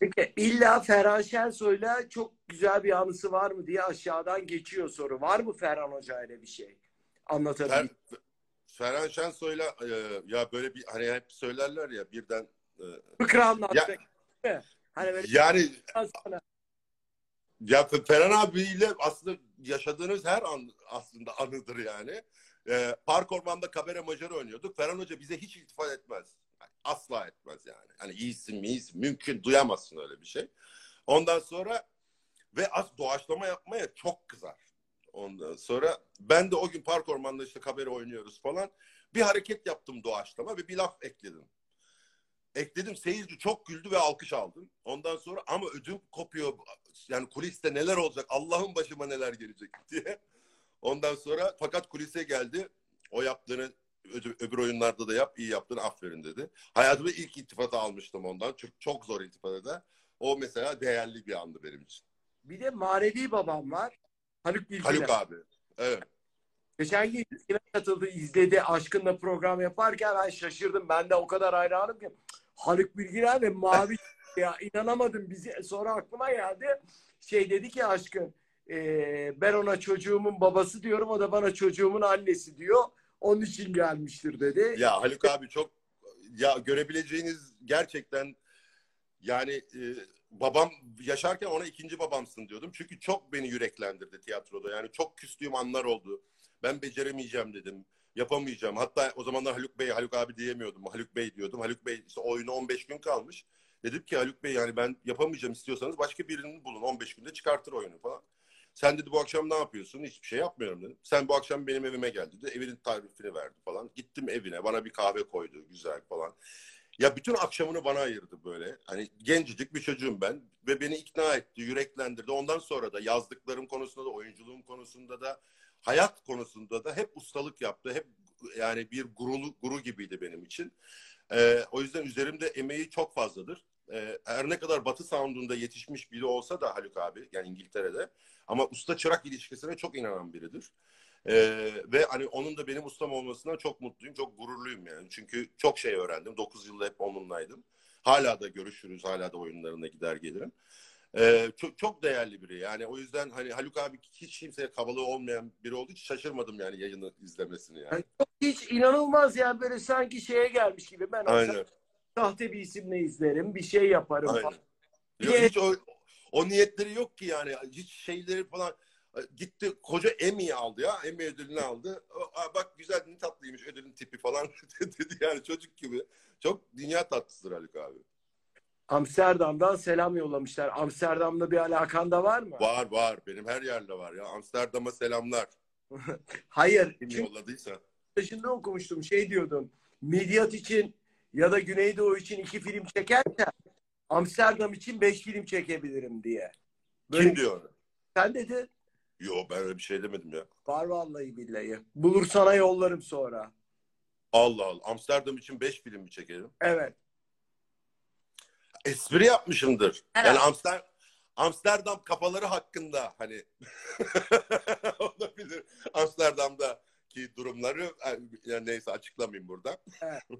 Peki illa Ferhan Şensoy'la çok güzel bir anısı var mı diye aşağıdan geçiyor soru. Var mı Ferhan Hoca ile bir şey? Anlatabilir. Fer, Ferhan Şensoy'la e, ya böyle bir hani hep söylerler ya birden e, fıkra anlatacak. Ya, hani böyle yani ya Ferhan abiyle aslında yaşadığınız her an aslında anıdır yani. E, Park Orman'da kabere macarı oynuyorduk. Ferhan Hoca bize hiç iltifat etmez. Asla etmez yani. Hani iyisin miyiz mümkün duyamazsın öyle bir şey. Ondan sonra ve az doğaçlama yapmaya çok kızar. Ondan sonra ben de o gün Park Orman'da işte kabere oynuyoruz falan. Bir hareket yaptım doğaçlama ve bir laf ekledim. Ekledim seyirci çok güldü ve alkış aldım. Ondan sonra ama ödüm kopuyor. Yani kuliste neler olacak Allah'ın başıma neler gelecek diye. Ondan sonra fakat kulise geldi. O yaptığını öbür oyunlarda da yap, iyi yaptın, aferin dedi. Hayatımda ilk iltifatı almıştım ondan. Çok, çok zor iltifat eder. O mesela değerli bir andı benim için. Bir de manevi babam var. Haluk Bilginer. Haluk abi. Evet. Geçen gün yine katıldı, izledi. Aşkınla program yaparken ben şaşırdım. Ben de o kadar hayranım ki. Haluk Bilginer ve Mavi ya inanamadım. Bizi sonra aklıma geldi. Şey dedi ki aşkın e, ben ona çocuğumun babası diyorum o da bana çocuğumun annesi diyor. Onun için gelmiştir dedi. Ya Haluk abi çok ya görebileceğiniz gerçekten yani e, babam yaşarken ona ikinci babamsın diyordum. Çünkü çok beni yüreklendirdi tiyatroda. Yani çok küstüğüm anlar oldu. Ben beceremeyeceğim dedim. Yapamayacağım. Hatta o zamanlar Haluk Bey, Haluk abi diyemiyordum. Haluk Bey diyordum. Haluk Bey işte oyunu 15 gün kalmış. Dedim ki Haluk Bey yani ben yapamayacağım istiyorsanız başka birini bulun. 15 günde çıkartır oyunu falan. Sen dedi bu akşam ne yapıyorsun? Hiçbir şey yapmıyorum dedim. Sen bu akşam benim evime gel dedi. Evinin tarifini verdi falan. Gittim evine. Bana bir kahve koydu. Güzel falan. Ya bütün akşamını bana ayırdı böyle. Hani gencecik bir çocuğum ben ve beni ikna etti, yüreklendirdi. Ondan sonra da yazdıklarım konusunda da, oyunculuğum konusunda da, hayat konusunda da hep ustalık yaptı. Hep yani bir gurulu, guru gibiydi benim için. Ee, o yüzden üzerimde emeği çok fazladır. Ee, her ne kadar Batı Sound'unda yetişmiş biri olsa da Haluk abi, yani İngiltere'de ama usta çırak ilişkisine çok inanan biridir. Ee, ve hani onun da benim ustam olmasına çok mutluyum, çok gururluyum yani. Çünkü çok şey öğrendim. 9 yılda hep onunlaydım. Hala da görüşürüz, hala da oyunlarına gider gelirim. Ee, çok, çok değerli biri. Yani o yüzden hani Haluk abi hiç kimseye kabalığı olmayan biri olduğu için şaşırmadım yani yayını izlemesini yani. Yani çok hiç inanılmaz yani böyle sanki şeye gelmiş gibi. Ben Aynen. sahte bir isimle izlerim, bir şey yaparım Aynen. falan. Yok, hiç o, o niyetleri yok ki yani. Hiç şeyleri falan gitti koca Emmy aldı ya. Emmy ödülünü aldı. Aa, bak güzel ne tatlıymış ödülün tipi falan dedi yani çocuk gibi. Çok dünya tatlısıdır Haluk abi. Amsterdam'dan selam yollamışlar. Amsterdam'da bir alakan da var mı? Var var. Benim her yerde var ya. Amsterdam'a selamlar. Hayır. Kim yolladıysa. yaşında okumuştum. Şey diyordun. Midyat için ya da Güneydoğu için iki film çekerken Amsterdam için beş film çekebilirim diye. Böyle Kim diyor onu? sen dedi. Yo ben öyle bir şey demedim ya. Var vallahi billahi. Bulur sana yollarım sonra. Allah Allah. Amsterdam için 5 film mi çekelim? Evet. Espri yapmışımdır. Evet. Yani Amsterdam Amsterdam kafaları hakkında hani olabilir. Amsterdam'daki durumları yani neyse açıklamayayım burada.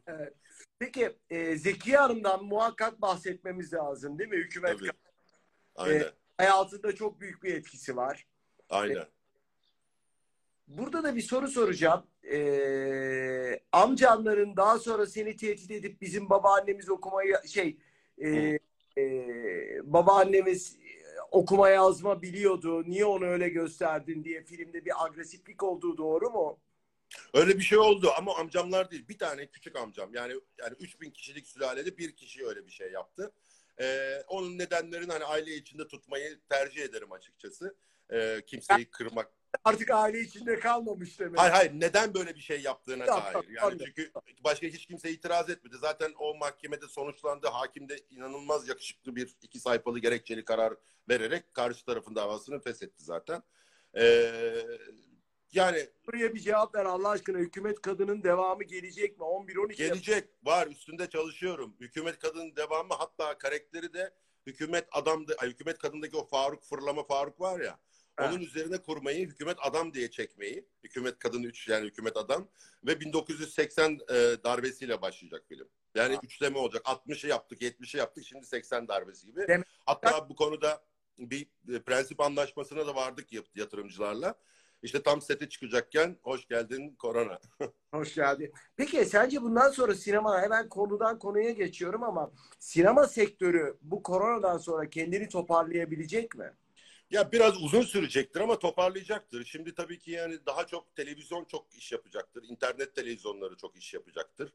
evet. Peki e, Zekiye Hanım'dan muhakkak bahsetmemiz lazım değil mi? Hükümet Tabii. Aynen. hayatında çok büyük bir etkisi var. Aynen. Burada da bir soru soracağım. Ee, amcanların daha sonra seni tehdit edip bizim babaannemiz okumayı şey e, e, babaannemiz okuma yazma biliyordu. Niye onu öyle gösterdin diye filmde bir agresiflik olduğu doğru mu? Öyle bir şey oldu ama amcamlar değil. Bir tane küçük amcam. Yani yani 3000 kişilik sülalede bir kişi öyle bir şey yaptı. Ee, onun nedenlerini hani aile içinde tutmayı tercih ederim açıkçası. Ee, kimseyi kırmak. Artık aile içinde kalmamış demek. Hayır hayır neden böyle bir şey yaptığına Yok, dair. Yani anladım. çünkü başka hiç kimse itiraz etmedi. Zaten o mahkemede sonuçlandı. Hakim de inanılmaz yakışıklı bir iki sayfalı gerekçeli karar vererek karşı tarafın davasını feshetti zaten. Ee, yani Buraya bir cevap ver Allah aşkına. Hükümet kadının devamı gelecek mi? 11-12 Gelecek var üstünde çalışıyorum. Hükümet kadının devamı hatta karakteri de hükümet adamdı. Ay, hükümet kadındaki o Faruk fırlama Faruk var ya. Evet. Onun üzerine kurmayı hükümet adam diye çekmeyi. Hükümet kadın 3 yani hükümet adam ve 1980 e, darbesiyle başlayacak film. Yani Ha. üçleme olacak. 60'ı yaptık, 70'i yaptık. Şimdi 80 darbesi gibi. Demek- Hatta bu konuda bir e, prensip anlaşmasına da vardık yat- yatırımcılarla. İşte tam sete çıkacakken hoş geldin korona. Hoş geldin. Peki sence bundan sonra sinema hemen konudan konuya geçiyorum ama sinema sektörü bu koronadan sonra kendini toparlayabilecek mi? Ya biraz uzun sürecektir ama toparlayacaktır. Şimdi tabii ki yani daha çok televizyon çok iş yapacaktır. İnternet televizyonları çok iş yapacaktır.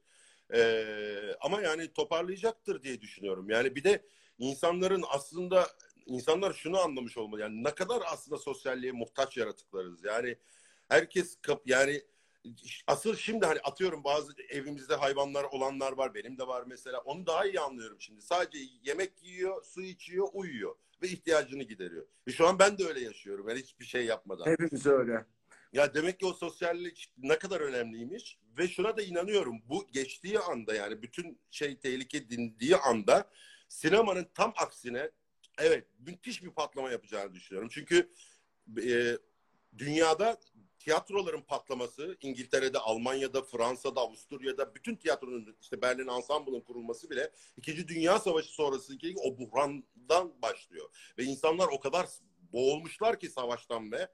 Ee, ama yani toparlayacaktır diye düşünüyorum. Yani bir de insanların aslında insanlar şunu anlamış olmalı. Yani ne kadar aslında sosyalliğe muhtaç yaratıklarız. Yani herkes kap yani asıl şimdi hani atıyorum bazı evimizde hayvanlar olanlar var. Benim de var mesela. Onu daha iyi anlıyorum şimdi. Sadece yemek yiyor, su içiyor, uyuyor ve ihtiyacını gideriyor. Ve şu an ben de öyle yaşıyorum. Yani hiçbir şey yapmadan. Hepimiz öyle. Ya demek ki o sosyallik ne kadar önemliymiş ve şuna da inanıyorum. Bu geçtiği anda yani bütün şey tehlike dindiği anda sinemanın tam aksine evet müthiş bir patlama yapacağını düşünüyorum. Çünkü e, dünyada tiyatroların patlaması İngiltere'de, Almanya'da, Fransa'da, Avusturya'da bütün tiyatronun işte Berlin Ensemble'ın kurulması bile İkinci Dünya Savaşı sonrasındaki o buhrandan başlıyor. Ve insanlar o kadar boğulmuşlar ki savaştan ve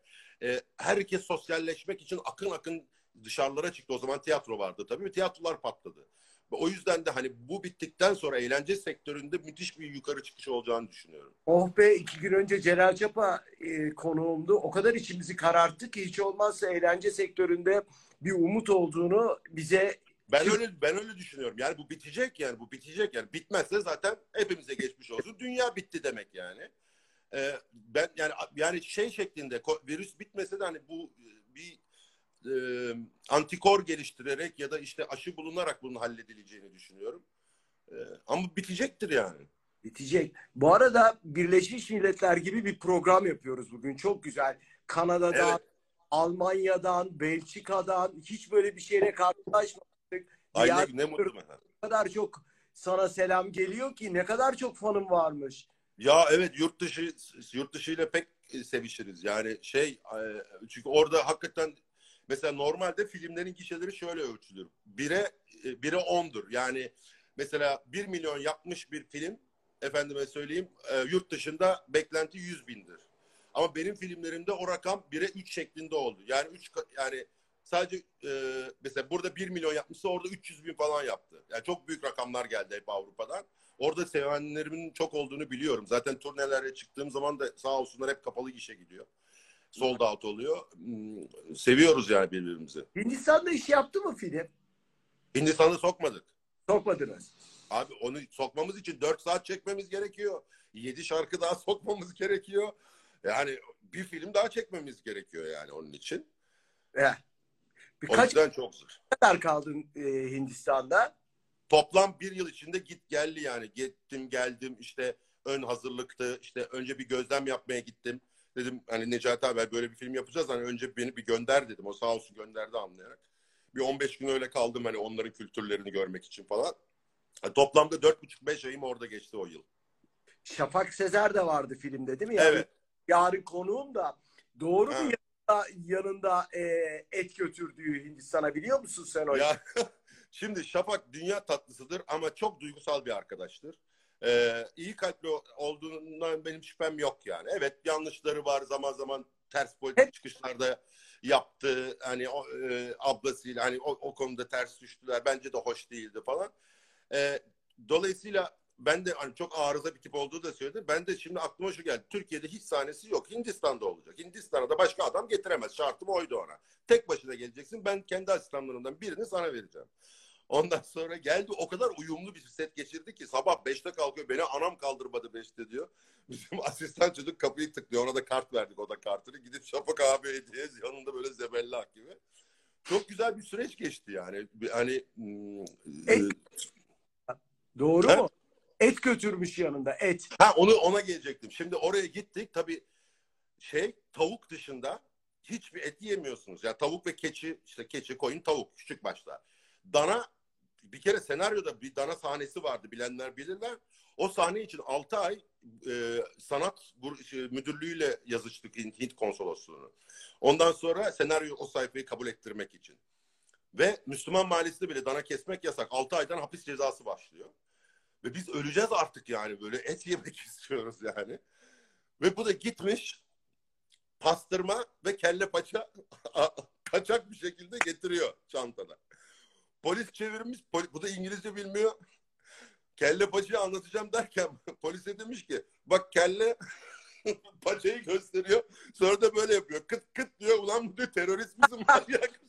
e, herkes sosyalleşmek için akın akın dışarılara çıktı. O zaman tiyatro vardı tabii ve tiyatrolar patladı. O yüzden de hani bu bittikten sonra eğlence sektöründe müthiş bir yukarı çıkış olacağını düşünüyorum. Oh be iki gün önce Celal Çapa e, konuğumdu. O kadar içimizi kararttı ki hiç olmazsa eğlence sektöründe bir umut olduğunu bize Ben öyle ben öyle düşünüyorum. Yani bu bitecek yani bu bitecek yani bitmezse zaten hepimize geçmiş olsun. Dünya bitti demek yani. Ee, ben yani yani şey şeklinde virüs bitmese de hani bu e, bir e, antikor geliştirerek ya da işte aşı bulunarak bunun halledileceğini düşünüyorum. Ee, ama bitecektir yani. bitecek. Bu arada Birleşmiş Milletler gibi bir program yapıyoruz bugün. Çok güzel. Kanada'dan, Evet. Almanya'dan, Belçika'dan hiç böyle bir şeyle karşılaşmadık. Ay Diğer ne, mutlu bana. kadar çok sana selam geliyor ki ne kadar çok fanım varmış. Ya evet yurt dışı yurt dışı ile pek e, sevişiriz. Yani şey e, çünkü orada hakikaten mesela normalde filmlerin gişeleri şöyle ölçülür. Bire e, bire ondur. Yani mesela 1 milyon yapmış bir film efendime söyleyeyim e, yurt dışında beklenti 100 bindir. Ama benim filmlerimde o rakam 1'e 3 şeklinde oldu. Yani 3 yani sadece e, mesela burada 1 milyon yapmışsa orada 300 bin falan yaptı. Yani çok büyük rakamlar geldi hep Avrupa'dan. Orada sevenlerimin çok olduğunu biliyorum. Zaten turnelere çıktığım zaman da sağ olsunlar hep kapalı gişe gidiyor. Sold out oluyor. Hmm, Seviyoruz yani birbirimizi. Hindistan'da iş yaptı mı film? Hindistan'ı sokmadık. Sokmadınız. Abi onu sokmamız için 4 saat çekmemiz gerekiyor. 7 şarkı daha sokmamız gerekiyor. Yani bir film daha çekmemiz gerekiyor yani onun için. Eh. O Birkaç yüzden çok zor. kadar kaldın e, Hindistan'da? Toplam bir yıl içinde git geldi yani. Gittim geldim işte ön hazırlıktı. İşte önce bir gözlem yapmaya gittim. Dedim hani Necati abi böyle bir film yapacağız. Hani önce beni bir gönder dedim. O sağ olsun gönderdi anlayarak. Bir 15 gün öyle kaldım hani onların kültürlerini görmek için falan. Yani toplamda 4,5-5 ayım orada geçti o yıl. Şafak Sezer de vardı filmde değil mi? Yani Evet. Yarın konuğum da doğru Ha. mu yanında, yanında e, et götürdüğü Hindistan'a biliyor musun sen o? Ya şimdi Şafak dünya tatlısıdır ama çok duygusal bir arkadaştır. Ee, iyi kalpli olduğundan benim şüphem yok yani. Evet yanlışları var zaman zaman ters politik çıkışlarda yaptı. Hani o, e, ablasıyla hani o, o konuda ters düştüler. Bence de hoş değildi falan. Ee, dolayısıyla ben de hani çok arıza bir tip olduğu da söyledi. Ben de şimdi aklıma şu geldi. Türkiye'de hiç sahnesi yok. Hindistan'da olacak. Hindistan'a da başka adam getiremez. Şartım oydu ona. Tek başına geleceksin. Ben kendi asistanlarımdan birini sana vereceğim. Ondan sonra geldi o kadar uyumlu bir set geçirdi ki sabah 5'te kalkıyor. Beni anam kaldırmadı 5'te diyor. Bizim asistan çocuk kapıyı tıklıyor. Ona da kart verdik o da kartını. Gidip Şafak abi hediye yanında böyle zebellah gibi. Çok güzel bir süreç geçti yani. Hani hmm, Et- Doğru Ha? mu? Et götürmüş yanında et. Ha onu ona gelecektim. Şimdi oraya gittik. Tabii şey tavuk dışında hiçbir et yemiyorsunuz. Ya tavuk ve keçi işte keçi, koyun, tavuk küçük başlar. Dana bir kere senaryoda bir dana sahnesi vardı bilenler bilirler. O sahne için 6 ay e, sanat şey, müdürlüğüyle yazıştık Hint konsolosluğunu. Ondan sonra senaryo o sayfayı kabul ettirmek için. Ve Müslüman mahallesinde bile dana kesmek yasak. 6 aydan hapis cezası başlıyor. Ve biz öleceğiz artık yani böyle et yemek istiyoruz yani. Ve bu da gitmiş pastırma ve kelle paça kaçak bir şekilde getiriyor çantada. Polis çevirmiş, poli- bu da İngilizce bilmiyor. Kelle paçayı anlatacağım derken polise demiş ki bak kelle paçayı gösteriyor. Sonra da böyle yapıyor. Kıt kıt diyor. Ulan bu diyor terörist misin manyak?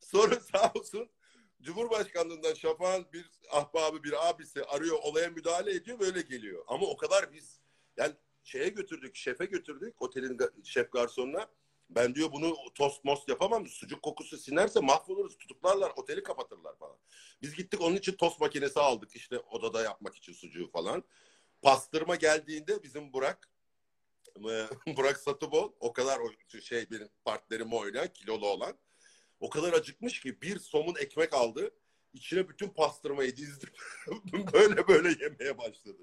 Sonra sağ olsun Cumhurbaşkanlığından Şafak'ın bir ahbabı bir abisi arıyor olaya müdahale ediyor böyle geliyor. Ama o kadar biz yani şeye götürdük şefe götürdük otelin şef garsonuna. Ben diyor bunu tost most yapamam. Sucuk kokusu sinerse mahvoluruz. Tutuklarlar, oteli kapatırlar falan. Biz gittik onun için tost makinesi aldık işte odada yapmak için sucuğu falan. Pastırma geldiğinde bizim Burak e, Burak Satıbol o kadar şey benim partnerimi oynayan kilolu olan o kadar acıkmış ki bir somun ekmek aldı. içine bütün pastırmayı dizdi. böyle böyle yemeye başladı.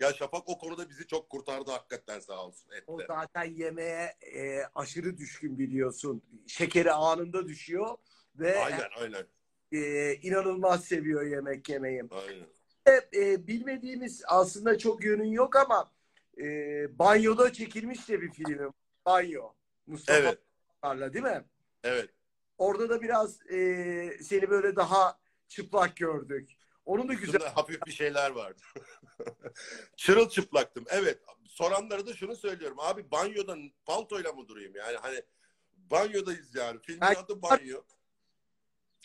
Ya Şafak o konuda bizi çok kurtardı hakikaten sağ olsun O etle. zaten yemeğe e, aşırı düşkün biliyorsun. Şekeri anında düşüyor ve Aynen aynen. e, inanılmaz seviyor yemek yemeyi. aynen. E, bilmediğimiz aslında çok yönün yok ama e, banyoda çekilmiş de bir filmi. Banyo. Mustafa Evet. Akar'la değil mi? Evet. Orada da biraz e, seni böyle daha çıplak gördük. Onun da güzel. Hafif bir şeyler vardı. Çırılçıplaktım. Evet. Soranlara da şunu söylüyorum. Abi banyoda paltoyla mı durayım? Yani hani banyodayız yani. Filmin Ben- adı banyo.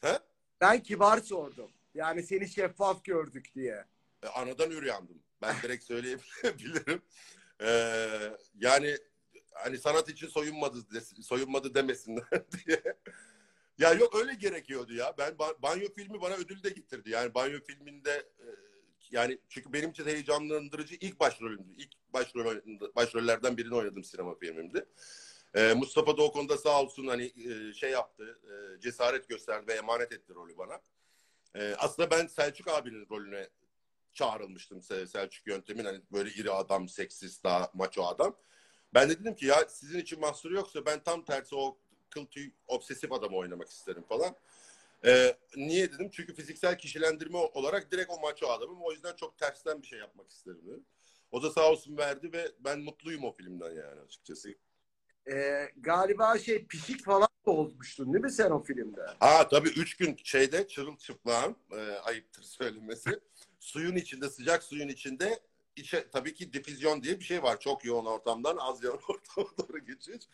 He? Ben kibar sordum. Yani seni şeffaf gördük diye. E, anadan üreyandım. Ben direkt söyleyebilirim. Ee, yani hani sanat için soyunmadı soyunmadı demesinler diye. Ya yok öyle gerekiyordu ya. Ben ba- banyo filmi bana ödül de getirdi. Yani banyo filminde e, yani çünkü benim için heyecanlandırıcı ilk başrolümdü. İlk başrol başrollerden birini oynadım sinema filmimdi. Ee, Mustafa da o konuda sağ olsun hani e, şey yaptı, e, cesaret gösterdi ve emanet etti rolü bana. Aslında ben Selçuk abinin rolüne çağrılmıştım Se- Selçuk Yöntem'in hani böyle iri adam, seksist daha maço adam. Ben de dedim ki ya sizin için mahsuru yoksa ben tam tersi o kıl tüy obsesif adamı oynamak isterim falan. Ee, niye dedim? Çünkü fiziksel kişilendirme olarak direkt o maço adamım. O yüzden çok tersten bir şey yapmak isterim dedim. O da sağ olsun verdi ve ben mutluyum o filmden yani açıkçası. Ee, galiba şey pişik falan da olmuştun değil mi sen o filmde? Ha tabii üç gün şeyde çırılçıplağım. E, ayıptır söylemesi. suyun içinde, sıcak suyun içinde içe, tabii ki difüzyon diye bir şey var. Çok yoğun ortamdan az yoğun ortama doğru geçiş.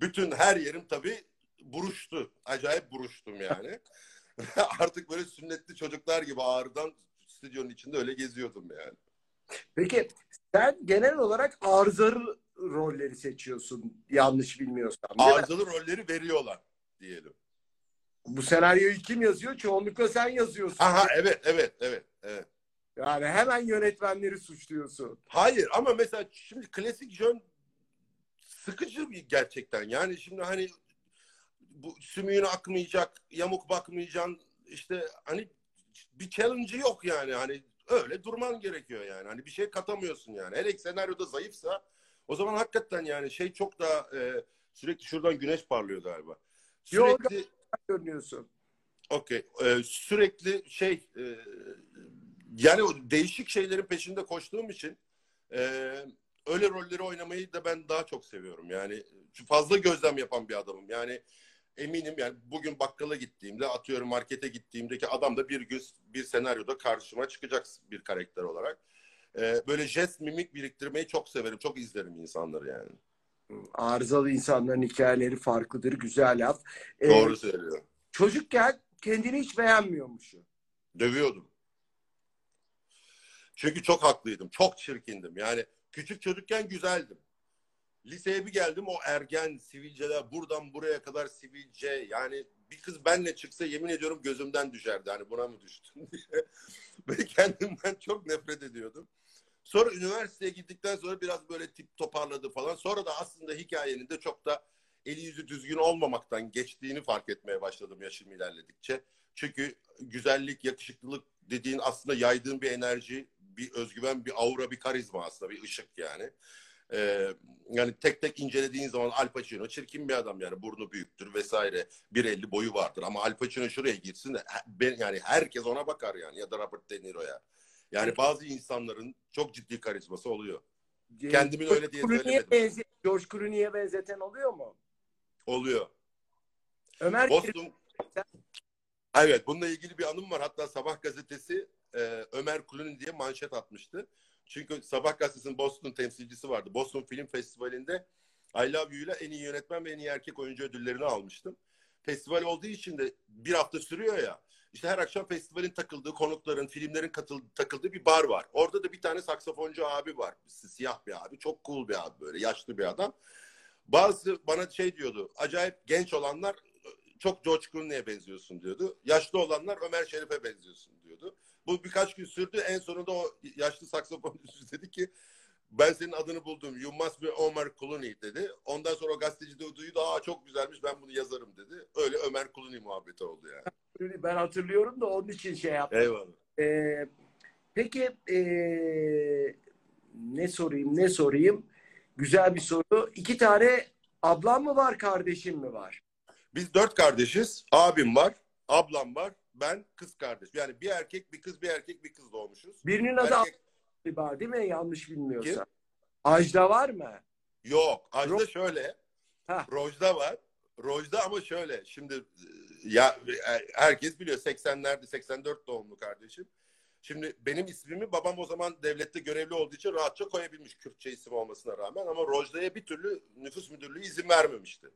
Bütün her yerim tabii buruştu. Acayip buruştum yani. Artık böyle sünnetli çocuklar gibi ağrıdan stüdyonun içinde öyle geziyordum yani. Peki sen genel olarak arızalı rolleri seçiyorsun yanlış bilmiyorsam. mi? Arızalı rolleri veriyorlar diyelim. Bu senaryoyu kim yazıyor? Çoğunlukla sen yazıyorsun. Aha evet evet evet evet. Yani hemen yönetmenleri suçluyorsun. Hayır ama mesela şimdi klasik jön sıkıcı bir gerçekten. Yani şimdi hani bu sümüğün akmayacak, yamuk bakmayacaksın. işte hani bir challenge yok yani. Hani öyle durman gerekiyor yani. Hani bir şey katamıyorsun yani. Hele senaryoda zayıfsa o zaman hakikaten yani şey çok daha e, sürekli şuradan güneş parlıyor galiba. Sürekli Görünüyorsun. Okey. Ee, sürekli şey e, yani değişik şeylerin peşinde koştuğum için e, öyle rolleri oynamayı da ben daha çok seviyorum. Yani fazla gözlem yapan bir adamım. Yani eminim yani bugün bakkala gittiğimde atıyorum markete gittiğimdeki adam da bir göz bir senaryoda karşıma çıkacak bir karakter olarak. Ee, böyle jest mimik biriktirmeyi çok severim. Çok izlerim insanları yani. Arızalı insanların hikayeleri farklıdır. Güzel laf. Ee, Doğru söylüyor. Çocukken kendini hiç beğenmiyormuşsun. Dövüyordum. Çünkü çok haklıydım. Çok çirkindim. Yani küçük çocukken güzeldim. Liseye bir geldim o ergen sivilceler buradan buraya kadar sivilce yani bir kız benle çıksa yemin ediyorum gözümden düşerdi. Hani buna mı düştüm diye. Ve kendimden çok nefret ediyordum. Sonra üniversiteye gittikten sonra biraz böyle tip toparladı falan. Sonra da aslında hikayenin de çok da eli yüzü düzgün olmamaktan geçtiğini fark etmeye başladım yaşım ilerledikçe. Çünkü güzellik, yakışıklılık dediğin aslında yaydığın bir enerji, bir özgüven, bir aura, bir karizma aslında, bir ışık yani. Ee, yani tek tek incelediğin zaman Al Pacino çirkin bir adam yani burnu büyüktür vesaire. 1.50 boyu vardır ama Al Pacino şuraya gitsin de ben, yani herkes ona bakar yani ya da Robert De Niro'ya. Yani bazı insanların çok ciddi karizması oluyor. Kendimin öyle diye söylemedim. benze- George Clooney'e benzeten oluyor mu? Oluyor. Ömer Boston Evet bununla ilgili bir anım var. Hatta Sabah gazetesi e, Ömer Clooney diye manşet atmıştı. Çünkü Sabah gazetesinin Boston temsilcisi vardı. Boston Film Festivali'nde I Love You ile en iyi yönetmen ve en iyi erkek oyuncu ödüllerini almıştım. Festival olduğu için de bir hafta sürüyor ya. İşte her akşam festivalin takıldığı, konukların, filmlerin katıldığı, takıldığı bir bar var. Orada da bir tane saksafoncu abi var. Siyah bir abi. Çok cool bir abi böyle. Yaşlı bir adam. Bazı bana şey diyordu. Acayip genç olanlar çok George Clooney'e benziyorsun diyordu. Yaşlı olanlar Ömer Şerif'e benziyorsun diyordu. Bu birkaç gün sürdü. En sonunda o yaşlı saksafoncu dedi ki ben senin adını buldum. You must be Ömer Clooney dedi. Ondan sonra o gazeteci de duydu. Aa çok güzelmiş ben bunu yazarım dedi. Öyle Ömer Clooney muhabbeti oldu yani. Ben hatırlıyorum da onun için şey yaptım. Eyvallah. Ee, peki ee, ne sorayım ne sorayım? Güzel bir soru. İki tane ablam mı var kardeşim mi var? Biz dört kardeşiz. Abim var, ablam var, ben kız kardeş. Yani bir erkek, bir kız, bir erkek, bir kız doğmuşuz. Birinin adı Erkek Ajda değil mi? Yanlış bilmiyorsam. Kim? Ajda var mı? yok. Ajda Ro- şöyle. Heh. Rojda var. Rojda ama şöyle. Şimdi e, ya e, herkes biliyor 80'lerde 84 doğumlu kardeşim. Şimdi benim ismimi babam o zaman devlette görevli olduğu için rahatça koyabilmiş Kürtçe isim olmasına rağmen ama Rojda'ya bir türlü nüfus müdürlüğü izin vermemişti.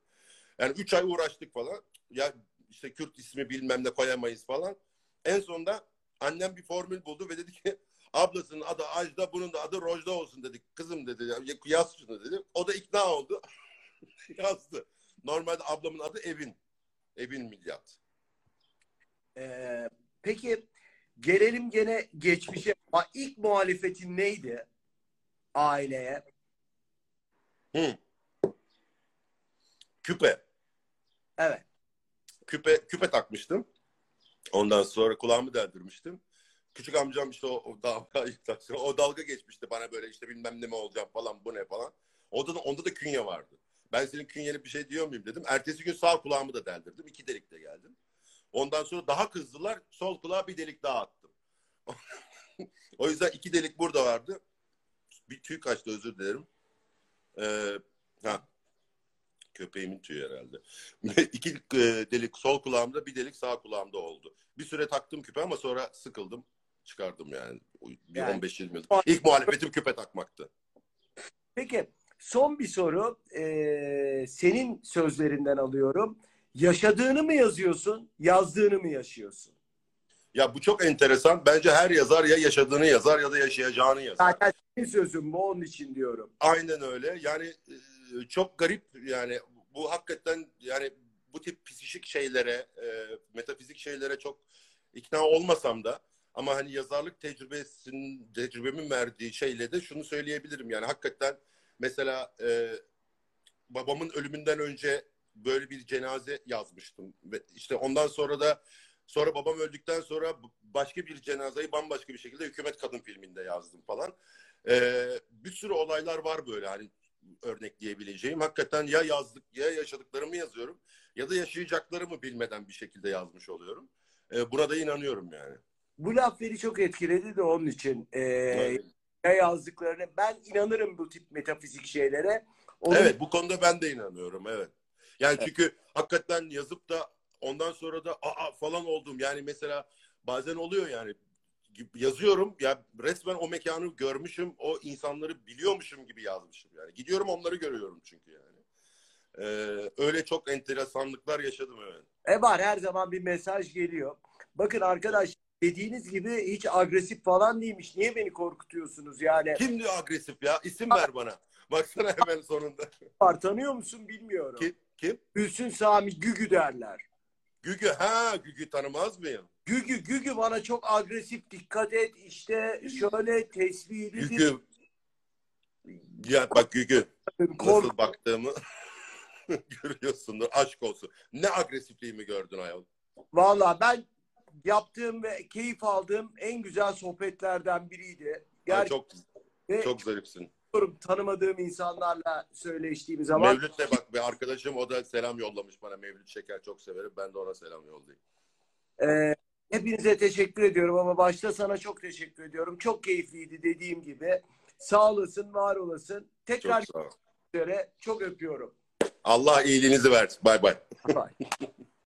Yani üç ay uğraştık falan. Ya işte Kürt ismi bilmem ne koyamayız falan. En sonunda annem bir formül buldu ve dedi ki ablasının adı Ajda bunun da adı Rojda olsun dedik. Kızım dedi ya, yaz şunu dedi. O da ikna oldu. Yazdı. Normalde ablamın adı Evin. Evin Milyat. Ee, peki gelelim gene geçmişe. İlk muhalefetin neydi aileye? Hı. Küpe. Evet. Küpe küpe takmıştım. Ondan sonra kulağımı deldirmiştim. Küçük amcam işte o, o dalga o dalga geçmişti bana böyle işte bilmem ne mi olacağım falan bu ne falan. Onda da onda da künye vardı. Ben senin künyeli bir şey diyor muyum dedim. Ertesi gün sağ kulağımı da deldirdim. İki delikle geldim. Ondan sonra daha kızdılar. Sol kulağa bir delik daha attım. o yüzden iki delik burada vardı. Bir tüy kaçtı özür dilerim. Ee, ha. Köpeğimin tüyü herhalde. iki e, delik sol kulağımda bir delik sağ kulağımda oldu. Bir süre taktım küpe ama sonra sıkıldım. Çıkardım yani. Bir Yani- 15-20 yıl. İlk muhalefetim küpe takmaktı. Peki son bir soru. Ee, senin sözlerinden alıyorum. Yaşadığını mı yazıyorsun, yazdığını mı yaşıyorsun? Ya bu çok enteresan. Bence her yazar ya yaşadığını yazar ya da yaşayacağını yazar. Zaten senin sözün bu onun için diyorum. Aynen öyle. Yani e, çok garip yani bu hakikaten yani bu tip psikik şeylere, e, metafizik şeylere çok ikna olmasam da ama hani yazarlık tecrübesinin tecrübemin verdiği şeyle de şunu söyleyebilirim. Yani hakikaten mesela e, babamın ölümünden önce böyle bir cenaze yazmıştım ve işte ondan sonra da sonra babam öldükten sonra başka bir cenazeyi bambaşka bir şekilde Hükümet Kadın filminde yazdım falan. Ee, bir sürü olaylar var böyle hani örnekleyebileceğim. Hakikaten ya yazdık ya yaşadıklarımı yazıyorum ya da yaşayacaklarımı bilmeden bir şekilde yazmış oluyorum. Ee, buna da inanıyorum yani. Bu laf beni çok etkiledi de onun için. Ee, Evet. ya yazdıklarını. Ben inanırım bu tip metafizik şeylere. Onun Evet bu konuda ben de inanıyorum evet. Yani çünkü hakikaten yazıp da ondan sonra da aa falan oldum. Yani mesela bazen oluyor yani yazıyorum ya resmen o mekanı görmüşüm o insanları biliyormuşum gibi yazmışım yani. Gidiyorum onları görüyorum çünkü yani. Ee, öyle çok enteresanlıklar yaşadım evet. E var her zaman bir mesaj geliyor. Bakın arkadaş dediğiniz gibi hiç agresif falan değilmiş. Niye beni korkutuyorsunuz yani? Kim diyor agresif ya? İsim ver bana. Baksana hemen sonunda. Var tanıyor musun bilmiyorum. Kim? Kim? Gülsün Sami Gügü derler. Gügü. Ha Gügü tanımaz mıyım? Gügü Gügü bana çok agresif dikkat et işte şöyle tesbihli Gügü. Ya bak Gügü. bir korku. Nasıl baktığımı görüyorsundur. Aşk olsun. Ne agresifliğimi gördün ayol. Valla ben yaptığım ve keyif aldığım en güzel sohbetlerden biriydi. Ay, Gerçekten çok ve çok zarifsin. Tanımadığım insanlarla söyleştiğim zaman Mevlüt de bak bir arkadaşım o da selam yollamış bana. Mevlüt Şeker çok severim. Ben de ona selam yollayayım. Ee, hepinize teşekkür ediyorum ama başta sana çok teşekkür ediyorum. Çok keyifliydi dediğim gibi. Sağ olasın, var olasın. Tekrar Çok üzere çok öpüyorum. Allah iyiliğinizi versin. Bay bay. Bye.